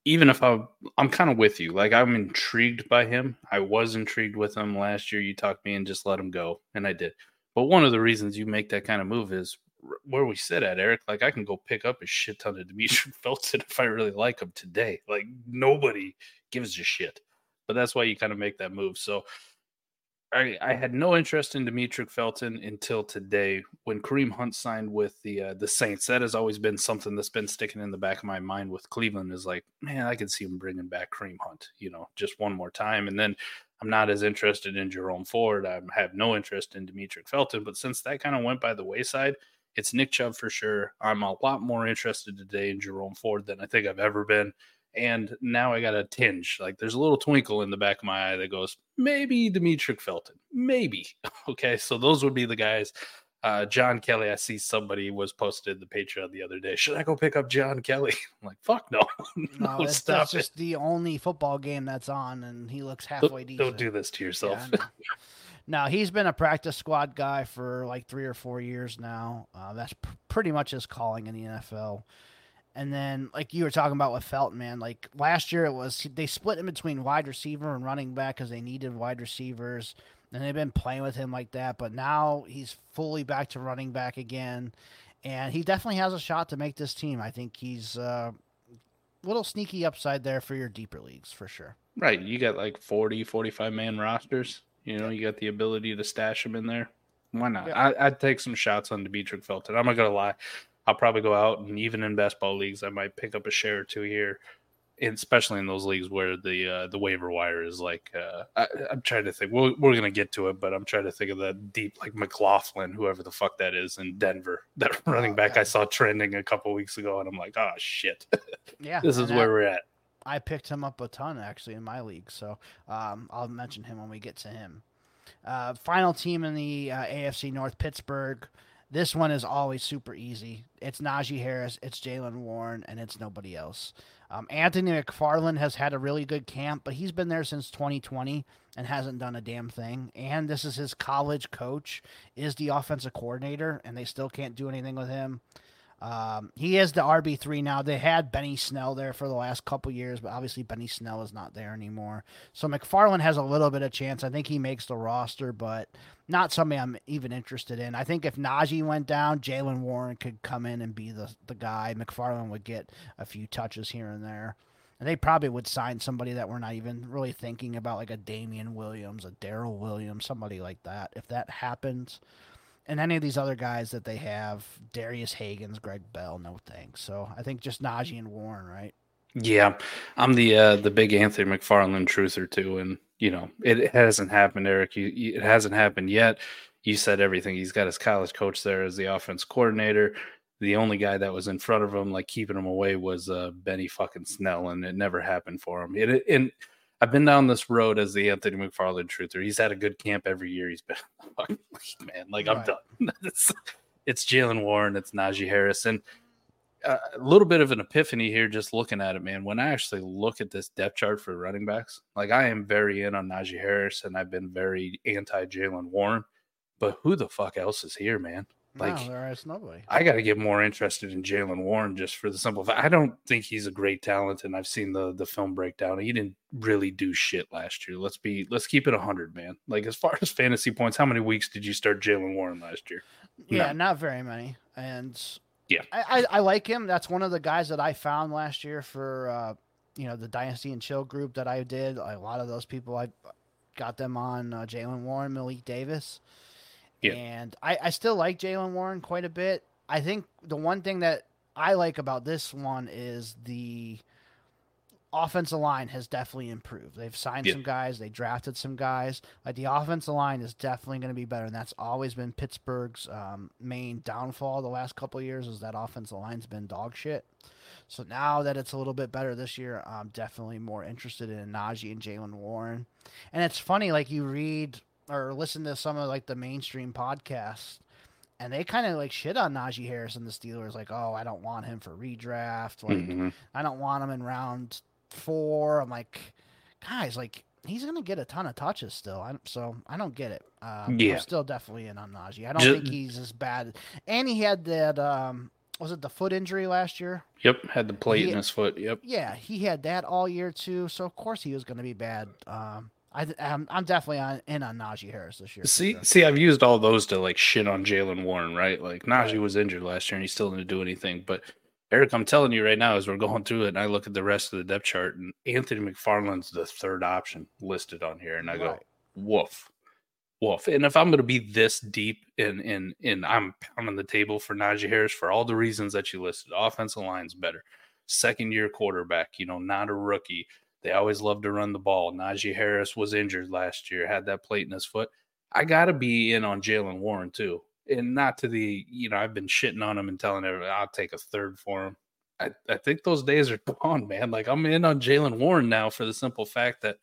even if I, I'm kind of with you. Like I'm intrigued by him. I was intrigued with him last year. You talked me and just let him go, and I did. But one of the reasons you make that kind of move is where we sit at, Eric. Like I can go pick up a shit ton of Demetric Felton if I really like him today. Like nobody gives a shit. But that's why you kind of make that move. So I, I had no interest in Demetric Felton until today when Kareem Hunt signed with the uh, the Saints. That has always been something that's been sticking in the back of my mind with Cleveland. Is like, man, I could see him bringing back Kareem Hunt, you know, just one more time. And then I'm not as interested in Jerome Ford. I have no interest in Demetric Felton. But since that kind of went by the wayside, it's Nick Chubb for sure. I'm a lot more interested today in Jerome Ford than I think I've ever been and now I got a tinge. Like there's a little twinkle in the back of my eye that goes, maybe Demetric Felton, maybe. okay, so those would be the guys. Uh, John Kelly, I see somebody was posted the Patreon the other day. Should I go pick up John Kelly? I'm like, fuck no, no, no that's, just the only football game that's on, and he looks halfway don't, decent. Don't do this to yourself. Yeah, now he's been a practice squad guy for like three or four years now. Uh, that's pr- pretty much his calling in the NFL. And then, like you were talking about with Felton, man, like last year it was they split in between wide receiver and running back because they needed wide receivers, and they've been playing with him like that. But now he's fully back to running back again, and he definitely has a shot to make this team. I think he's uh, a little sneaky upside there for your deeper leagues for sure. Right, you got like 40, 45 man rosters. You know, you got the ability to stash them in there. Why not? Yeah. I, would take some shots on Demetric Felton. I'm not gonna lie. I'll probably go out and even in best ball leagues, I might pick up a share or two here, and especially in those leagues where the uh, the waiver wire is like. Uh, I, am trying to think. We're, we're gonna get to it, but I'm trying to think of that deep like McLaughlin, whoever the fuck that is in Denver, that running back I saw trending a couple weeks ago, and I'm like, oh shit, yeah, this is where we're at. I picked him up a ton actually in my league, so um, I'll mention him when we get to him. Uh, final team in the uh, AFC North, Pittsburgh. This one is always super easy. It's Najee Harris, it's Jaylen Warren, and it's nobody else. Um, Anthony McFarland has had a really good camp, but he's been there since 2020 and hasn't done a damn thing. And this is his college coach, is the offensive coordinator, and they still can't do anything with him. Um, he is the RB three now. They had Benny Snell there for the last couple years, but obviously Benny Snell is not there anymore. So McFarland has a little bit of chance. I think he makes the roster, but not somebody I'm even interested in. I think if Najee went down, Jaylen Warren could come in and be the the guy. McFarland would get a few touches here and there. And they probably would sign somebody that we're not even really thinking about, like a Damien Williams, a Darrel Williams, somebody like that. If that happens, and any of these other guys that they have, Darius Hagens, Greg Bell, no thanks. So I think just Najee and Warren, right? Yeah, I'm the uh, the big Anthony McFarland truther too, and you know it hasn't happened, Eric. You, it hasn't happened yet. You said everything. He's got his college coach there as the offense coordinator. The only guy that was in front of him, like keeping him away, was uh, Benny fucking Snell, and it never happened for him. It, and I've been down this road as the Anthony McFarland truther. He's had a good camp every year. He's been man, like I'm done. it's it's Jaylen Warren, it's Najee Harris, and uh, a little bit of an epiphany here just looking at it, man. When I actually look at this depth chart for running backs, like I am very in on Najee Harris and I've been very anti Jaylen Warren, but who the fuck else is here, man? Like no, there is nobody. I got to get more interested in Jaylen Warren just for the simple fact I don't think he's a great talent, and I've seen the the film breakdown. He didn't really do shit last year. Let's be let's keep it hundred, man. Like as far as fantasy points, how many weeks did you start Jaylen Warren last year? Yeah, None. not very many. And Yeah. I, I, I like him. That's one of the guys that I found last year for uh, you know the Dynasty and Chill group that I did. A lot of those people I got them on uh, Jaylen Warren, Malik Davis, Yeah. and I, I still like Jaylen Warren quite a bit. I think the one thing that I like about this one is the offensive line has definitely improved. They've signed Yeah. some guys, they drafted some guys. Like the offensive line is definitely going to be better, and that's always been Pittsburgh's um, main downfall the last couple of years. Is that offensive line's been dog shit. So now that it's a little bit better this year, I'm definitely more interested in Najee and Jaylen Warren. And it's funny, like you read or listen to some of like the mainstream podcasts, and they kind of like shit on Najee Harris and the Steelers, like, oh, I don't want him for redraft. Like, Mhm. I don't want him in round four. I'm like, guys, like he's gonna get a ton of touches still. I'm, so I don't get it. Um, Yeah. I'm still definitely in on Najee. I don't Ju- think he's as bad. And he had that. Um, was it the foot injury last year? Yep, had the plate in his foot. Yep. Yeah, he had that all year too. So of course he was going to be bad. Um, I, I'm, I'm definitely on, in on Najee Harris this year. See, sure. see, I've used all those to like shit on Jaylen Warren, right? Like Najee Right. was injured last year and he still didn't do anything. But Eric, I'm telling you right now, as we're going through it, and I look at the rest of the depth chart, and Anthony McFarland's the third option listed on here, and I go, Right. woof, woof. And if I'm going to be this deep in in in, I'm pounding the table for Najee Harris for all the reasons that you listed. Offensive line's better, second year quarterback, you know, not a rookie. They always love to run the ball. Najee Harris was injured last year, had that plate in his foot. I got to be in on Jaylen Warren too. And not to the, you know, I've been shitting on him and telling everybody I'll take a third for him. I, I think those days are gone, man. Like I'm in on Jaylen Warren now for the simple fact that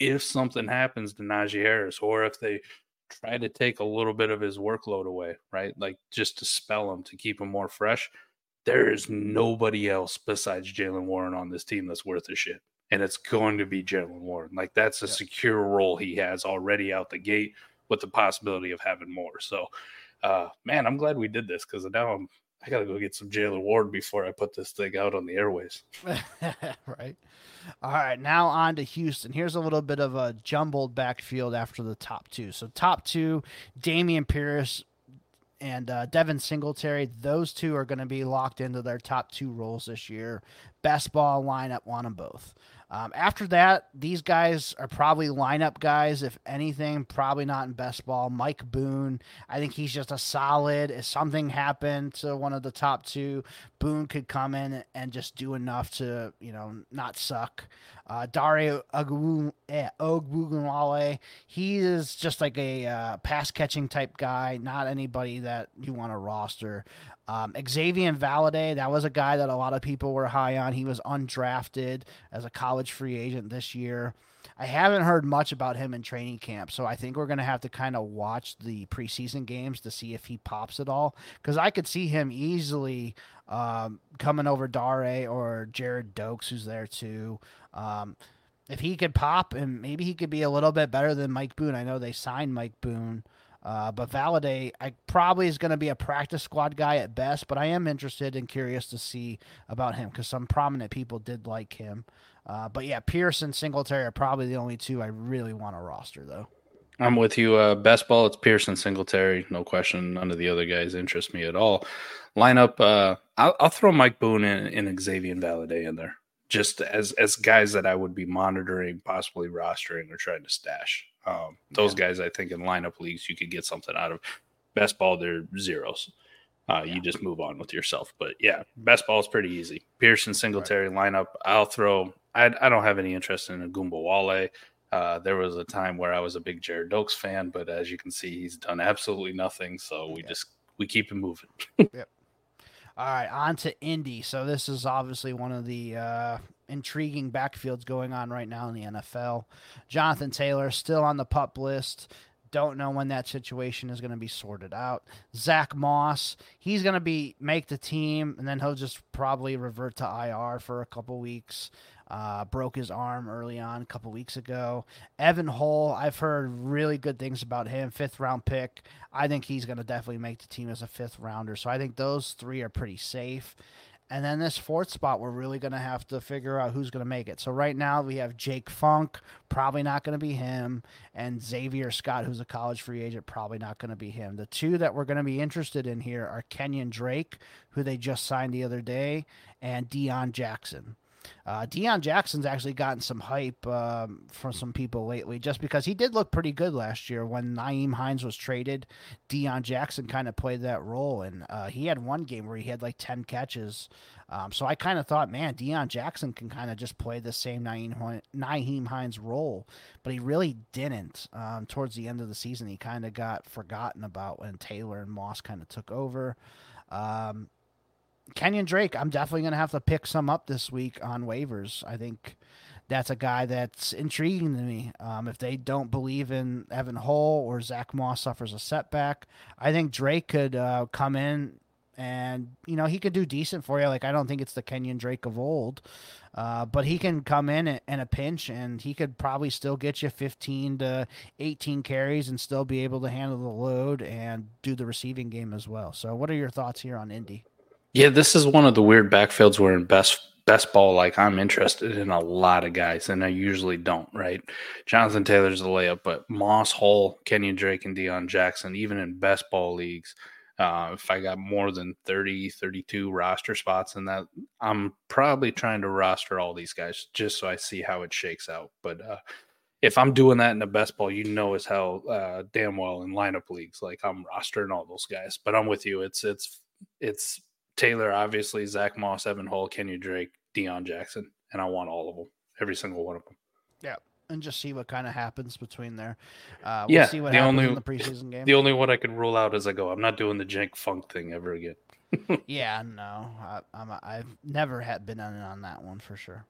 if something happens to Najee Harris or if they try to take a little bit of his workload away, right? Like just to spell him to keep him more fresh, there is nobody else besides Jaylen Warren on this team that's worth a shit. And it's going to be Jaylen Warren. Like that's a secure role he has already out the gate with the possibility of having more. So, uh, man, I'm glad we did this because now I'm I gotta go get some Jaylen Warren before I put this thing out on the airways. right. All right, now on to Houston. Here's a little bit of a jumbled backfield after the top two. So top two, Dameon Pierce and uh, Devin Singletary. Those two are going to be locked into their top two roles this year. Best ball lineup, want them both. Um, after that, these guys are probably lineup guys, if anything, probably not in best ball. Mike Boone, I think he's just a solid. If something happened to one of the top two, Boone could come in and just do enough to, you know, not suck. Uh, Dario Ogu- eh, he is just like a uh, pass catching type guy, not anybody that you want to roster. Um, Xavier Valladay, that was a guy that a lot of people were high on. He was undrafted as a college free agent this year. I haven't heard much about him in training camp, so I think we're going to have to kind of watch the preseason games to see if he pops at all. Because I could see him easily um, coming over Dare or Jared Dokes, who's there too. Um, if he could pop, and maybe he could be a little bit better than Mike Boone. I know they signed Mike Boone. Uh, but Valladay, I probably is going to be a practice squad guy at best, but I am interested and curious to see about him because some prominent people did like him. Uh, but yeah, Pierce and Singletary are probably the only two I really want to roster, though. I'm with you. Uh, best ball, it's Pearson Singletary, no question. None of the other guys interest me at all. Lineup, uh, I'll, I'll throw Mike Boone and, and Xavier Valladay in there, just as as guys that I would be monitoring, possibly rostering or trying to stash. Um, those guys, I think, in lineup leagues, you could get something out of. Best ball, they're zeros. Uh, You just move on with yourself. But yeah, best ball is pretty easy. Pearson Singletary lineup. I'll throw. I, I don't have any interest in Ogunbowale. Uh, there was a time where I was a big Jared Dokes fan, but as you can see, he's done absolutely nothing. So we Yeah. just we keep him moving. Yep. All right, on to Indy. So this is obviously one of the uh, intriguing backfields going on right now in the NFL. Jonathan Taylor still on the pup list. don't know when that situation is going to be sorted out. Zach Moss, he's going to be make the team, and then he'll just probably revert to IR for a couple weeks. Uh, broke his arm early on a couple weeks ago. Evan Hull, I've heard really good things about him. Fifth round pick. I think he's going to definitely make the team as a fifth rounder. So I think those three are pretty safe. And then this fourth spot, we're really going to have to figure out who's going to make it. So right now we have Jake Funk, probably not going to be him, and Xavier Scott, who's a college free agent, probably not going to be him. The two that we're going to be interested in here are Kenyon Drake, who they just signed the other day, and Deon Jackson. Uh, Deon Jackson's actually gotten some hype um, from some people lately just because he did look pretty good last year. When Nyheim Hines was traded, Deon Jackson kind of played that role, and uh, he had one game where he had like 10 catches. Um, so I kind of thought, man, Deon Jackson can kind of just play the same Nyheim Hines role, but he really didn't. Um, towards the end of the season, he kind of got forgotten about when Taylor and Moss kind of took over. Um, Kenyon Drake, I'm definitely going to have to pick some up this week on waivers. I think that's a guy that's intriguing to me. Um, if they don't believe in Evan Hull or Zach Moss suffers a setback, I think Drake could uh, come in and you know he could do decent for you. Like I don't think it's the Kenyon Drake of old, uh, but he can come in in a pinch and he could probably still get you 15 to 18 carries and still be able to handle the load and do the receiving game as well. So, what are your thoughts here on Indy? Yeah, this is one of the weird backfields where in best best ball, like I'm interested in a lot of guys, and I usually don't, right? Jonathan Taylor's the layup, but Moss Hull, Kenyon Drake, and Deon Jackson, even in best ball leagues, uh, if I got more than 30, 32 roster spots in that, I'm probably trying to roster all these guys just so I see how it shakes out. But uh, if I'm doing that in the best ball, you know as hell uh, damn well in lineup leagues, like I'm rostering all those guys. But I'm with you. It's it's it's Taylor, obviously, Zach Moss, Evan Hull, Kenyon Drake, Deon Jackson, and I want all of them, every single one of them. Yeah, and just see what kind of happens between there. Uh, we'll yeah, see what the happens only in the preseason game. The only one I can rule out as I go. I'm not doing the Jank Funk thing ever again. yeah, no, I, I'm I've never had been on on that one for sure.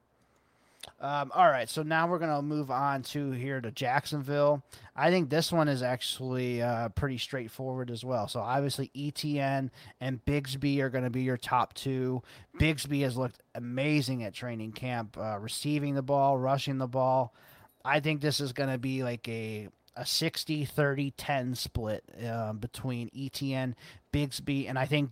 Um, all right, so now we're gonna move on to here to Jacksonville. I think this one is actually uh, pretty straightforward as well. So obviously ETN and Bigsby are to be your top two. Bigsby has looked amazing at training camp, uh, receiving the ball, rushing the ball. I think this is to be like a a 60 30 10 split uh, between ETN, Bigsby, and I think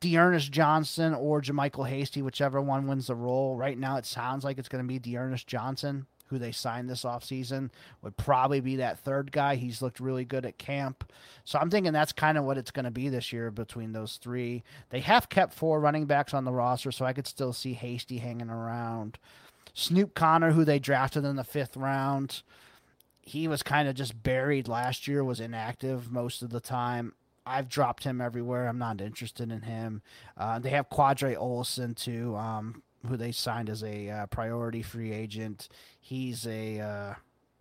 D'Ernest Johnson or JaMycal Hasty, whichever one wins the role. Right now, it sounds like it's going to be D'Ernest Johnson, who they signed this offseason, would probably be that third guy. He's looked really good at camp. So I'm thinking that's kind of what it's going to be this year between those three. They have kept four running backs on the roster, so I could still see Hasty hanging around. Snoop Conner, who they drafted in the fifth round, he was kind of just buried last year, was inactive most of the time. I've dropped him everywhere. I'm not interested in him. Uh, they have Qadree Ollison too, um, who they signed as a uh, priority free agent. He's a uh,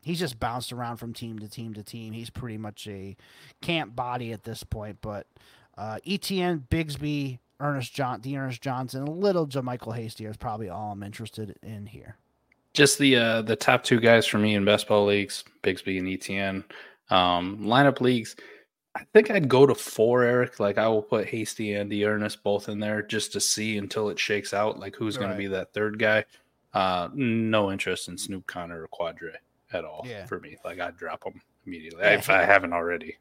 he's just bounced around from team to team to team. He's pretty much a camp body at this point. But uh, ETN, Bigsby, Ernest John, D'Ernest Johnson, a little JaMycal Hasty is probably all I'm interested in here. Just the uh, the top two guys for me in best ball leagues, Bigsby and ETN. Um, lineup leagues. I think I'd go to four, Eric. Like I will put Hasty and D'Ernest both in there just to see until it shakes out, like who's going to be that third guy. Uh, no interest in Snoop Conner or Qadree at all Yeah. for me. Like I'd drop them immediately Yeah, if I haven't already.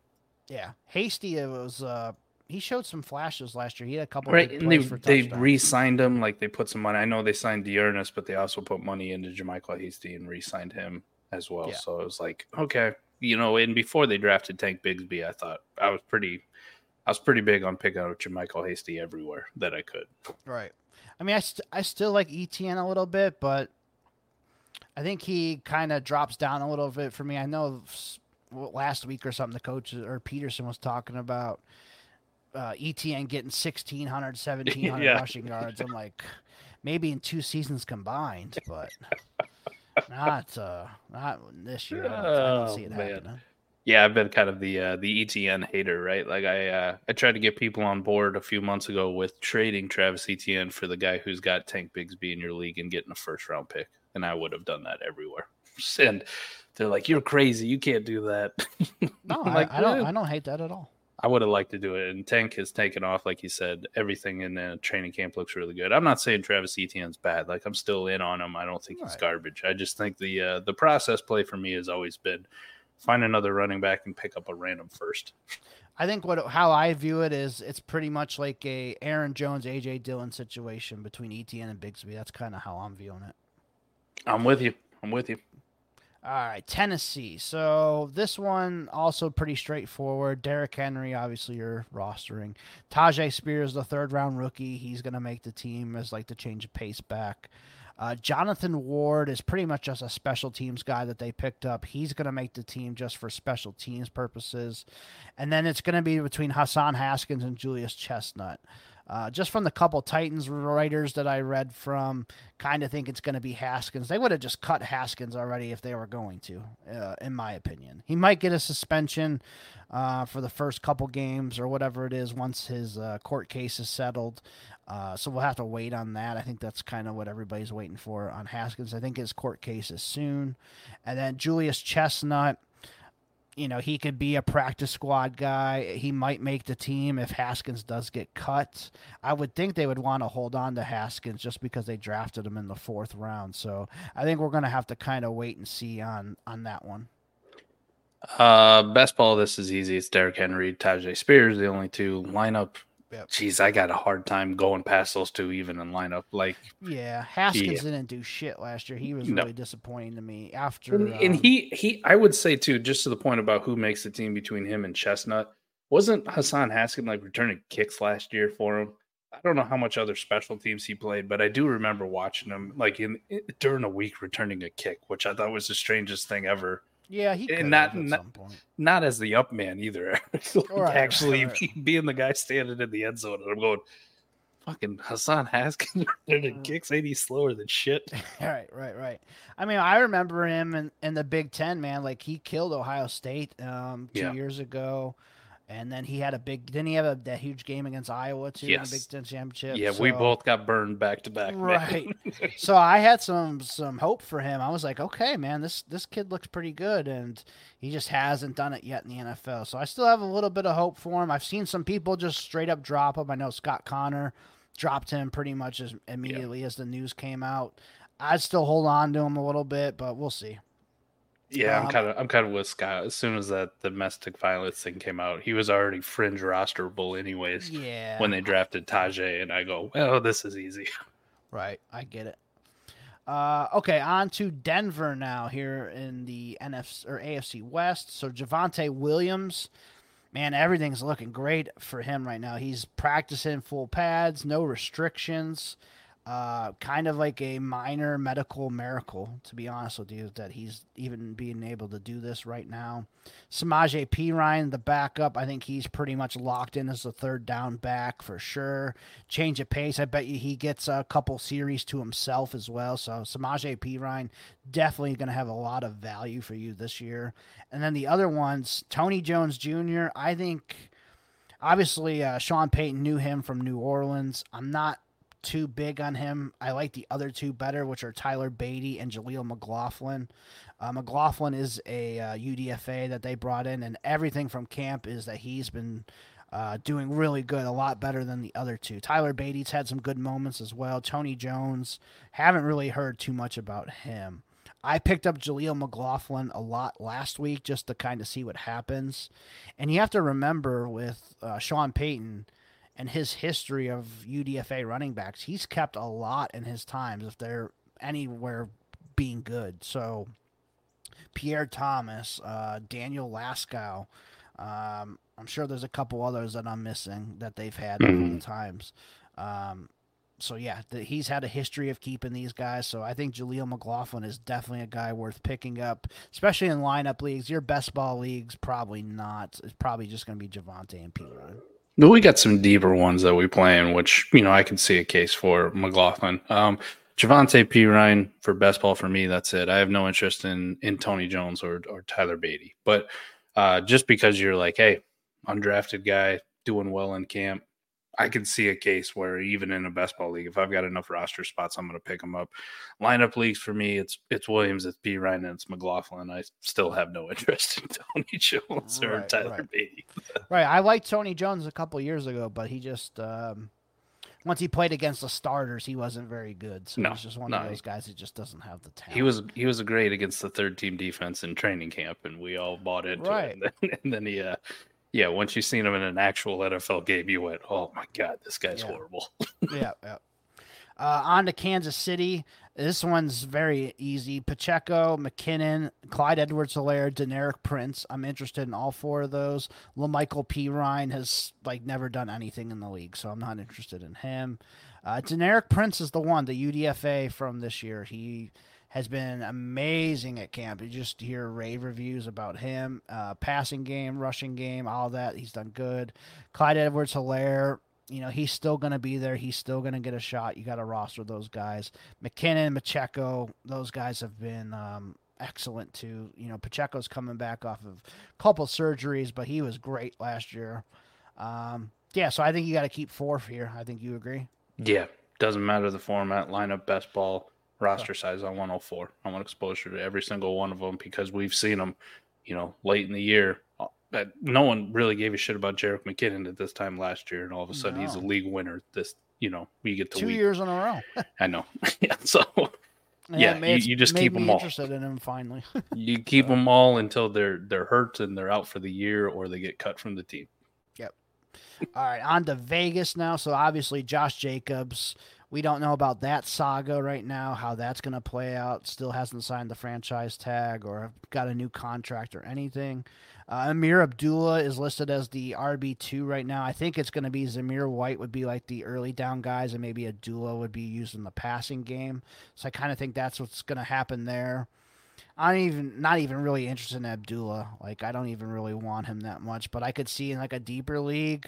Yeah, Hasty it was. Uh, he showed some flashes last year. He had a couple Right, and they they re-signed him. Like they put some money. I know they signed D'Ernest, but they also put money into JaMycal Hasty and re-signed him as well. Yeah. So it was like okay, you know. And before they drafted Tank Bigsby, I thought I was pretty, I was pretty big on picking out Michael Hasty everywhere that I could. Right. I mean, I, st- I still like ETN a little bit, but I think he kind of drops down a little bit for me. I know last week or something, the coach or Pederson was talking about uh, ETN getting 1,600, 1,700 Yeah. rushing yards. I'm like, maybe in two seasons combined, but not uh, not this year. I don't, I don't Oh, see it man. happening. Yeah, I've been kind of the uh, the ETN hater, right? Like I uh, I tried to get people on board a few months ago with trading Travis Etienne for the guy who's got Tank Bigsby in your league and getting a first round pick, and I would have done that everywhere. And They're like, "You're crazy. You can't do that." No, I, like, I don't. I don't hate that at all. I would have liked to do it. And Tank has taken off, like you said. Everything in the training camp looks really good. I'm not saying Travis Etienne's bad. Like I'm still in on him. I don't think he's Right. garbage. I just think the uh, the process play for me has always been find another running back and pick up a random first. I think what how I view it is it's pretty much like a Aaron Jones, AJ Dillon situation between ETN and Bigsby. That's kind of how I'm viewing it. I'm with you. I'm with you. All right, Tennessee. So this one also pretty straightforward. Derrick Henry, obviously you're rostering. Tyjae Spears, the third round rookie, he's gonna make the team as like the change of pace back. Uh, Jonathan Ward is pretty much just a special teams guy that they picked up. He's to make the team just for special teams purposes. And then it's to be between Hassan Haskins and Julius Chestnut. Uh, just from the couple Titans writers that I read from, kind of think it's going to be Haskins. They would have just cut Haskins already if they were going to, uh, in my opinion. He might get a suspension uh, for the first couple games or whatever it is once his uh, court case is settled. Uh, so we'll have to wait on that. I think that's kind of what everybody's waiting for on Haskins. I think his court case is soon. And then Julius Chestnut, you know, he could be a practice squad guy. He might make the team if Haskins does get cut. I would think they would want to hold on to Haskins just because they drafted him in the fourth round. So I think we're going to have to kind of wait and see on on that one. Uh, best ball. This is easy. It's Derrick Henry, Tyjae Spears, the only two lineup. Yep. Jeez, I got a hard time going past those two even in lineup. Like, Yeah, Haskins Yeah. didn't do shit last year. He was No. really disappointing to me after. and, and um, he he, I would say too, just to the point about who makes the team between him and Chestnut. Wasn't Hassan Haskins like returning kicks last year for him? I don't know how much other special teams he played, but I do remember watching him like in during a week returning a kick, which I thought was the strangest thing ever. Yeah, he and could not- not- some point. Not as the up man either. like Right, actually right. being the guy standing in the end zone, and I'm going, fucking Hassan Haskins returning kicks ain't he slower than shit? Right, right, right. I mean, I remember him in, in the Big Ten, man. Like he killed Ohio State um, two Yeah. years ago, and then he had a big. Didn't he have a that huge game against Iowa too in the Big Ten championship? Yeah, we both got burned back to back. Right. so I had some some hope for him. I was like, okay, man, this this kid looks pretty good, and he just hasn't done it yet in the NFL. So I still have a little bit of hope for him. I've seen some people just straight up drop him. I know Scott Connor dropped him pretty much as immediately as the news came out. I'd still hold on to him a little bit, but we'll see. Yeah, I'm Um, kind of I'm kind of with Scott. As soon as that domestic violence thing came out, he was already fringe rosterable anyways. Yeah. When they drafted Tyjae, and I go, well, this is easy. Right, I get it. Uh, okay, on to Denver now here in the NFC or AFC West. So Javonte Williams, man, everything's looking great for him right now. He's practicing full pads, no restrictions. Uh, kind of like a minor medical miracle, to be honest with you, that he's even being able to do this right now. Samaje Perine, the backup, I think he's pretty much locked in as the third down back for sure. Change of pace, I bet you he gets a couple series to himself as well. So Samaje Perine definitely going to have a lot of value for you this year. And then the other ones, Tony Jones Jr., I think obviously uh, Sean Payton knew him from New Orleans. I'm not too big on him. I like the other two better, which are Tyler Badie and Jaleel McLaughlin. Uh, McLaughlin is a uh, UDFA that they brought in, and everything from camp is that he's been uh, doing really good, a lot better than the other two. Tyler Badie's had some good moments as well. Tony Jones, haven't really heard too much about him. I picked up Jaleel McLaughlin a lot last week just to kind of see what happens. And you have to remember with uh, Sean Payton and his history of UDFA running backs, he's kept a lot in his times if they're anywhere being good. So Pierre Thomas, uh, Daniel Lasco, um, I'm sure there's a couple others that I'm missing that they've had over the times. Um, so yeah, the, he's had a history of keeping these guys. So I think Jaleel McLaughlin is definitely a guy worth picking up, especially in lineup leagues. Your best ball leagues, probably not. It's probably just going to be Javonte and Perine. But we got some deeper ones that we play in, which you know I can see a case for McLaughlin. Um, Javonte P. Ryan for best ball for me. That's it. I have no interest in in Tony Jones or or Tyler Badie. But uh, just because you're like, hey, undrafted guy doing well in camp, I can see a case where even in a best ball league, if I've got enough roster spots, I'm going to pick them up. Lineup leagues for me, it's it's Williams, it's Perine, and it's McLaughlin. I still have no interest in Tony Jones or Right, Tyler right. Badie. Right. I liked Tony Jones a couple years ago, but he just um, once he played against the starters, he wasn't very good. So No, he's just one no, of those guys that just doesn't have the talent. He was he was great against the third team defense in training camp, and we all bought into Right. it. And then, and then he, uh, yeah, once you've seen him in an actual NFL game, you went, "Oh my god, this guy's Yeah. horrible." yeah, yeah. Uh, on to Kansas City. This one's very easy. Pacheco, McKinnon, Clyde Edwards Helaire, Deneric Prince. I'm interested in all four of those. La'Mical Perine has like never done anything in the league, so I'm not interested in him. Uh, Deneric Prince is the one, the UDFA from this year. He has been amazing at camp. You just hear rave reviews about him. Uh, passing game, rushing game, all that. He's done good. Clyde Edwards Helaire, you know, he's still going to be there. He's still going to get a shot. You got to roster those guys. McKinnon, Macheco, those guys have been um, excellent too. You know, Pacheco's coming back off of a couple surgeries, but he was great last year. Um, yeah, so I think you got to keep four here. I think you agree. Yeah, doesn't matter the format, lineup, best ball, roster size on 104. I want exposure to every single one of them because we've seen them, you know, late in the year. Uh, That no one really gave a shit about Jerick McKinnon at this time last year, and all of a sudden he's a league winner. This, you know, we get the Two week. years in a row. I know. yeah, so And Yeah, made- you- you just keep them all. interested in him finally. you keep them all until they're they're hurt and they're out for the year or they get cut from the team. Yep. all right, on to Vegas now. So obviously Josh Jacobs. We don't know about that saga right now, how that's going to play out. Still hasn't signed the franchise tag or got a new contract or anything. Uh, Ameer Abdullah is listed as the RB two right now. I think it's going to be Zamir White would be like the early down guys, and maybe Abdullah would be used in the passing game. So I kind of think that's what's going to happen there. I'm even not even really interested in Abdullah. Like I don't even really want him that much, but I could see in like a deeper league,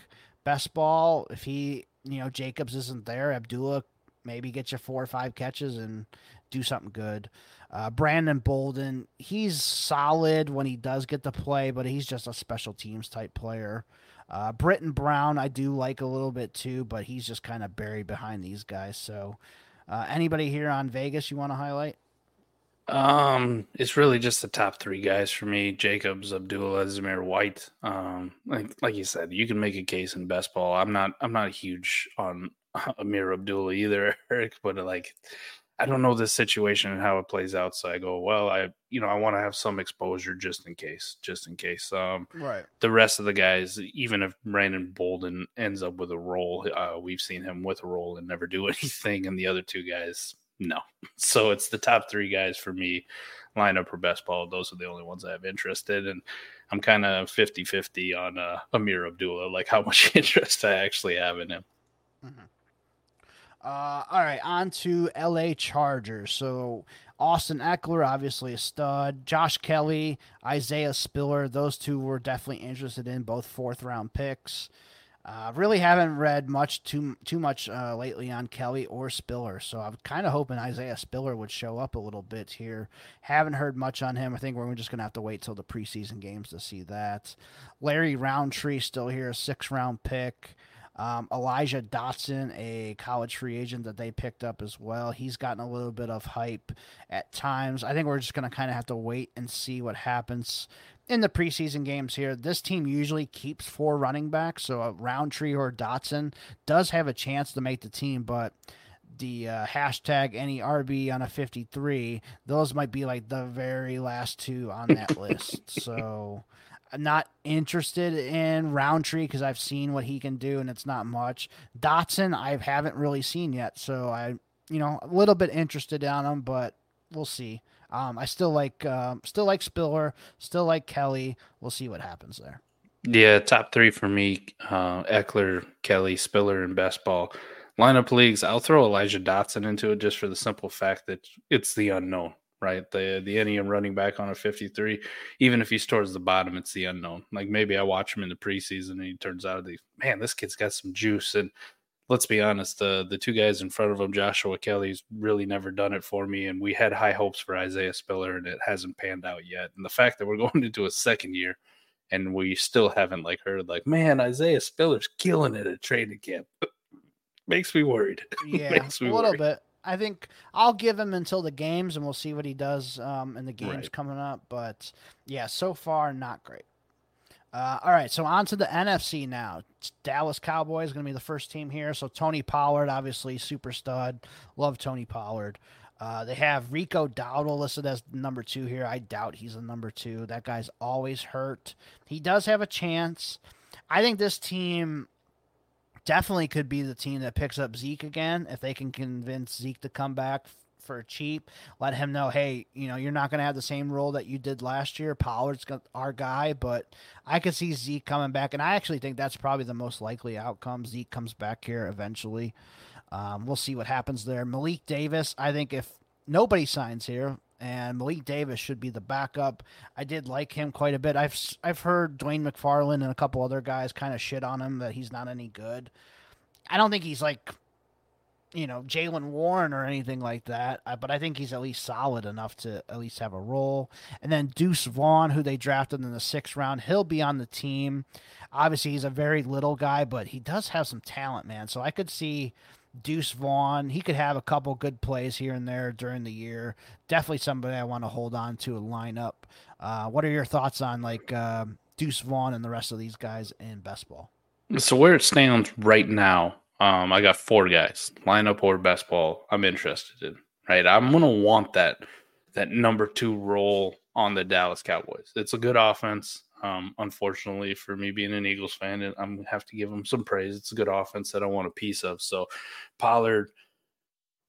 best ball, if he, you know, Jacobs isn't there, Abdullah maybe get you four or five catches and do something good. Uh, Brandon Bolden, he's solid when he does get to play, but he's just a special teams type player. Uh, Brittain Brown, I do like a little bit too, but he's just kind of buried behind these guys. So, uh, anybody here on Vegas you want to highlight? Um, it's really just the top three guys for me: Jacobs, Abdullah, Zamir White. Um, like like you said, you can make a case in best ball. I'm not I'm not huge on Ameer Abdullah either, Eric, but like I don't know this situation and how it plays out. So I go, well, I you know I want to have some exposure just in case, just in case. Um, Right. the rest of the guys, even if Brandon Bolden ends up with a role, uh, we've seen him with a role and never do anything, and the other two guys, no. So it's the top three guys for me, lineup for best ball. Those are the only ones I have interest in, and I'm kind of 50 50 on uh, Ameer Abdullah, like how much interest I actually have in him. Uh, all right, on to LA Chargers. So Austin Ekeler, obviously a stud. Josh Kelley, Isaiah Spiller, those two were definitely interested in, both fourth round picks. Uh, really haven't read much too too much uh, lately on Kelley or Spiller, so I'm kind of hoping Isaiah Spiller would show up a little bit here. Haven't heard much on him. I think we're just gonna have to wait till the preseason games to see that. Larry Rountree still here, a six round pick. Um, Elijah Dotson, a college free agent that they picked up as well. He's gotten a little bit of hype at times. I think we're just going to kind of have to wait and see what happens in the preseason games here. This team usually keeps four running backs, so a Rountree or Dotson does have a chance to make the team, but the uh, hashtag any RB on a 53, those might be like the very last two on that list. So I'm not interested in Rountree because I've seen what he can do and it's not much. Dotson, I haven't really seen yet, so I, you know, a little bit interested on him, but we'll see. Um, I still like, um, still like Spiller, still like Kelley. We'll see what happens there. Yeah, top three for me: uh, Ekeler, Kelly, Spiller, and best ball. Lineup leagues, I'll throw Elijah Dotson into it just for the simple fact that it's the unknown, right? The the any running back on a 53, even if he's towards the bottom, it's the unknown. Like maybe I watch him in the preseason and he turns out the man, this kid's got some juice. And let's be honest, the the two guys in front of him, Joshua Kelley's really never done it for me. And we had high hopes for Isaiah Spiller, and it hasn't panned out yet. And the fact that we're going into a second year and we still haven't like heard like, man, Isaiah Spiller's killing it at training camp. Makes me worried. Yeah, Makes a little worried. bit. I think I'll give him until the games, and we'll see what he does um, in the games Right. coming up. But yeah, so far not great. Uh, all right, so on to the NFC now. Dallas Cowboys going to be the first team here. So Tony Pollard, obviously super stud. Love Tony Pollard. Uh, they have Rico Dowdle listed as number two here. I doubt he's a number two. That guy's always hurt. He does have a chance. I think this team definitely could be the team that picks up Zeke again if they can convince Zeke to come back for cheap. Let him know, hey, you know, you're not going to have the same role that you did last year. Pollard's our guy, but I could see Zeke coming back, and I actually think that's probably the most likely outcome. Zeke comes back here eventually. Um, we'll see what happens there. Malik Davis, I think if nobody signs here, and Malik Davis should be the backup. I did like him quite a bit. I've I've heard Dwayne McFarland and a couple other guys kind of shit on him that he's not any good. I don't think he's like, you know, Jaylen Warren or anything like that. uh, But I think he's at least solid enough to at least have a role. And then Deuce Vaughn, who they drafted in the sixth round, he'll be on the team. Obviously, he's a very little guy, but he does have some talent, man. So I could see Deuce Vaughn. He could have a couple good plays here and there during the year. Definitely somebody I want to hold on to and line up. Uh, what are your thoughts on like um Deuce Vaughn and the rest of these guys in best ball? So where it stands right now, um, I got four guys, lineup or best ball. I'm interested in. Right, I'm gonna want that that number two role on the Dallas Cowboys. It's a good offense. Um, unfortunately, for me being an Eagles fan, and I'm gonna have to give them some praise. It's a good offense that I want a piece of. So, Pollard,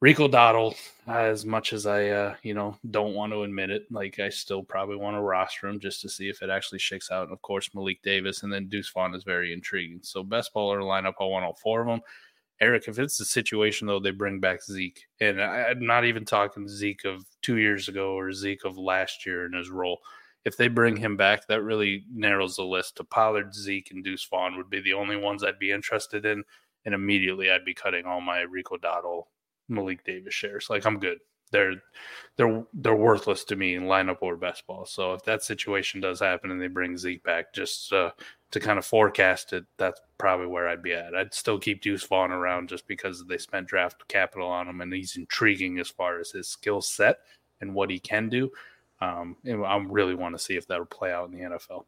Rico Dowdle, as much as I, uh, you know, don't want to admit it, like I still probably want to roster him just to see if it actually shakes out. And of course, Malik Davis and then Deuce Vaughn is very intriguing. So best baller lineup, I want all four of them. Eric, if it's the situation though, they bring back Zeke, and I, I'm not even talking Zeke of two years ago or Zeke of last year in his role. If they bring him back, that really narrows the list. To Pollard, Zeke, and Deuce Vaughn would be the only ones I'd be interested in, and immediately I'd be cutting all my Rico Dowdle, Malik Davis shares. Like I'm good. They're they're they're worthless to me in lineup or best ball. So if that situation does happen and they bring Zeke back, just uh, to kind of forecast it, that's probably where I'd be at. I'd still keep Deuce Vaughn around just because they spent draft capital on him and he's intriguing as far as his skill set and what he can do. Um, and I really want to see if that'll play out in the NFL.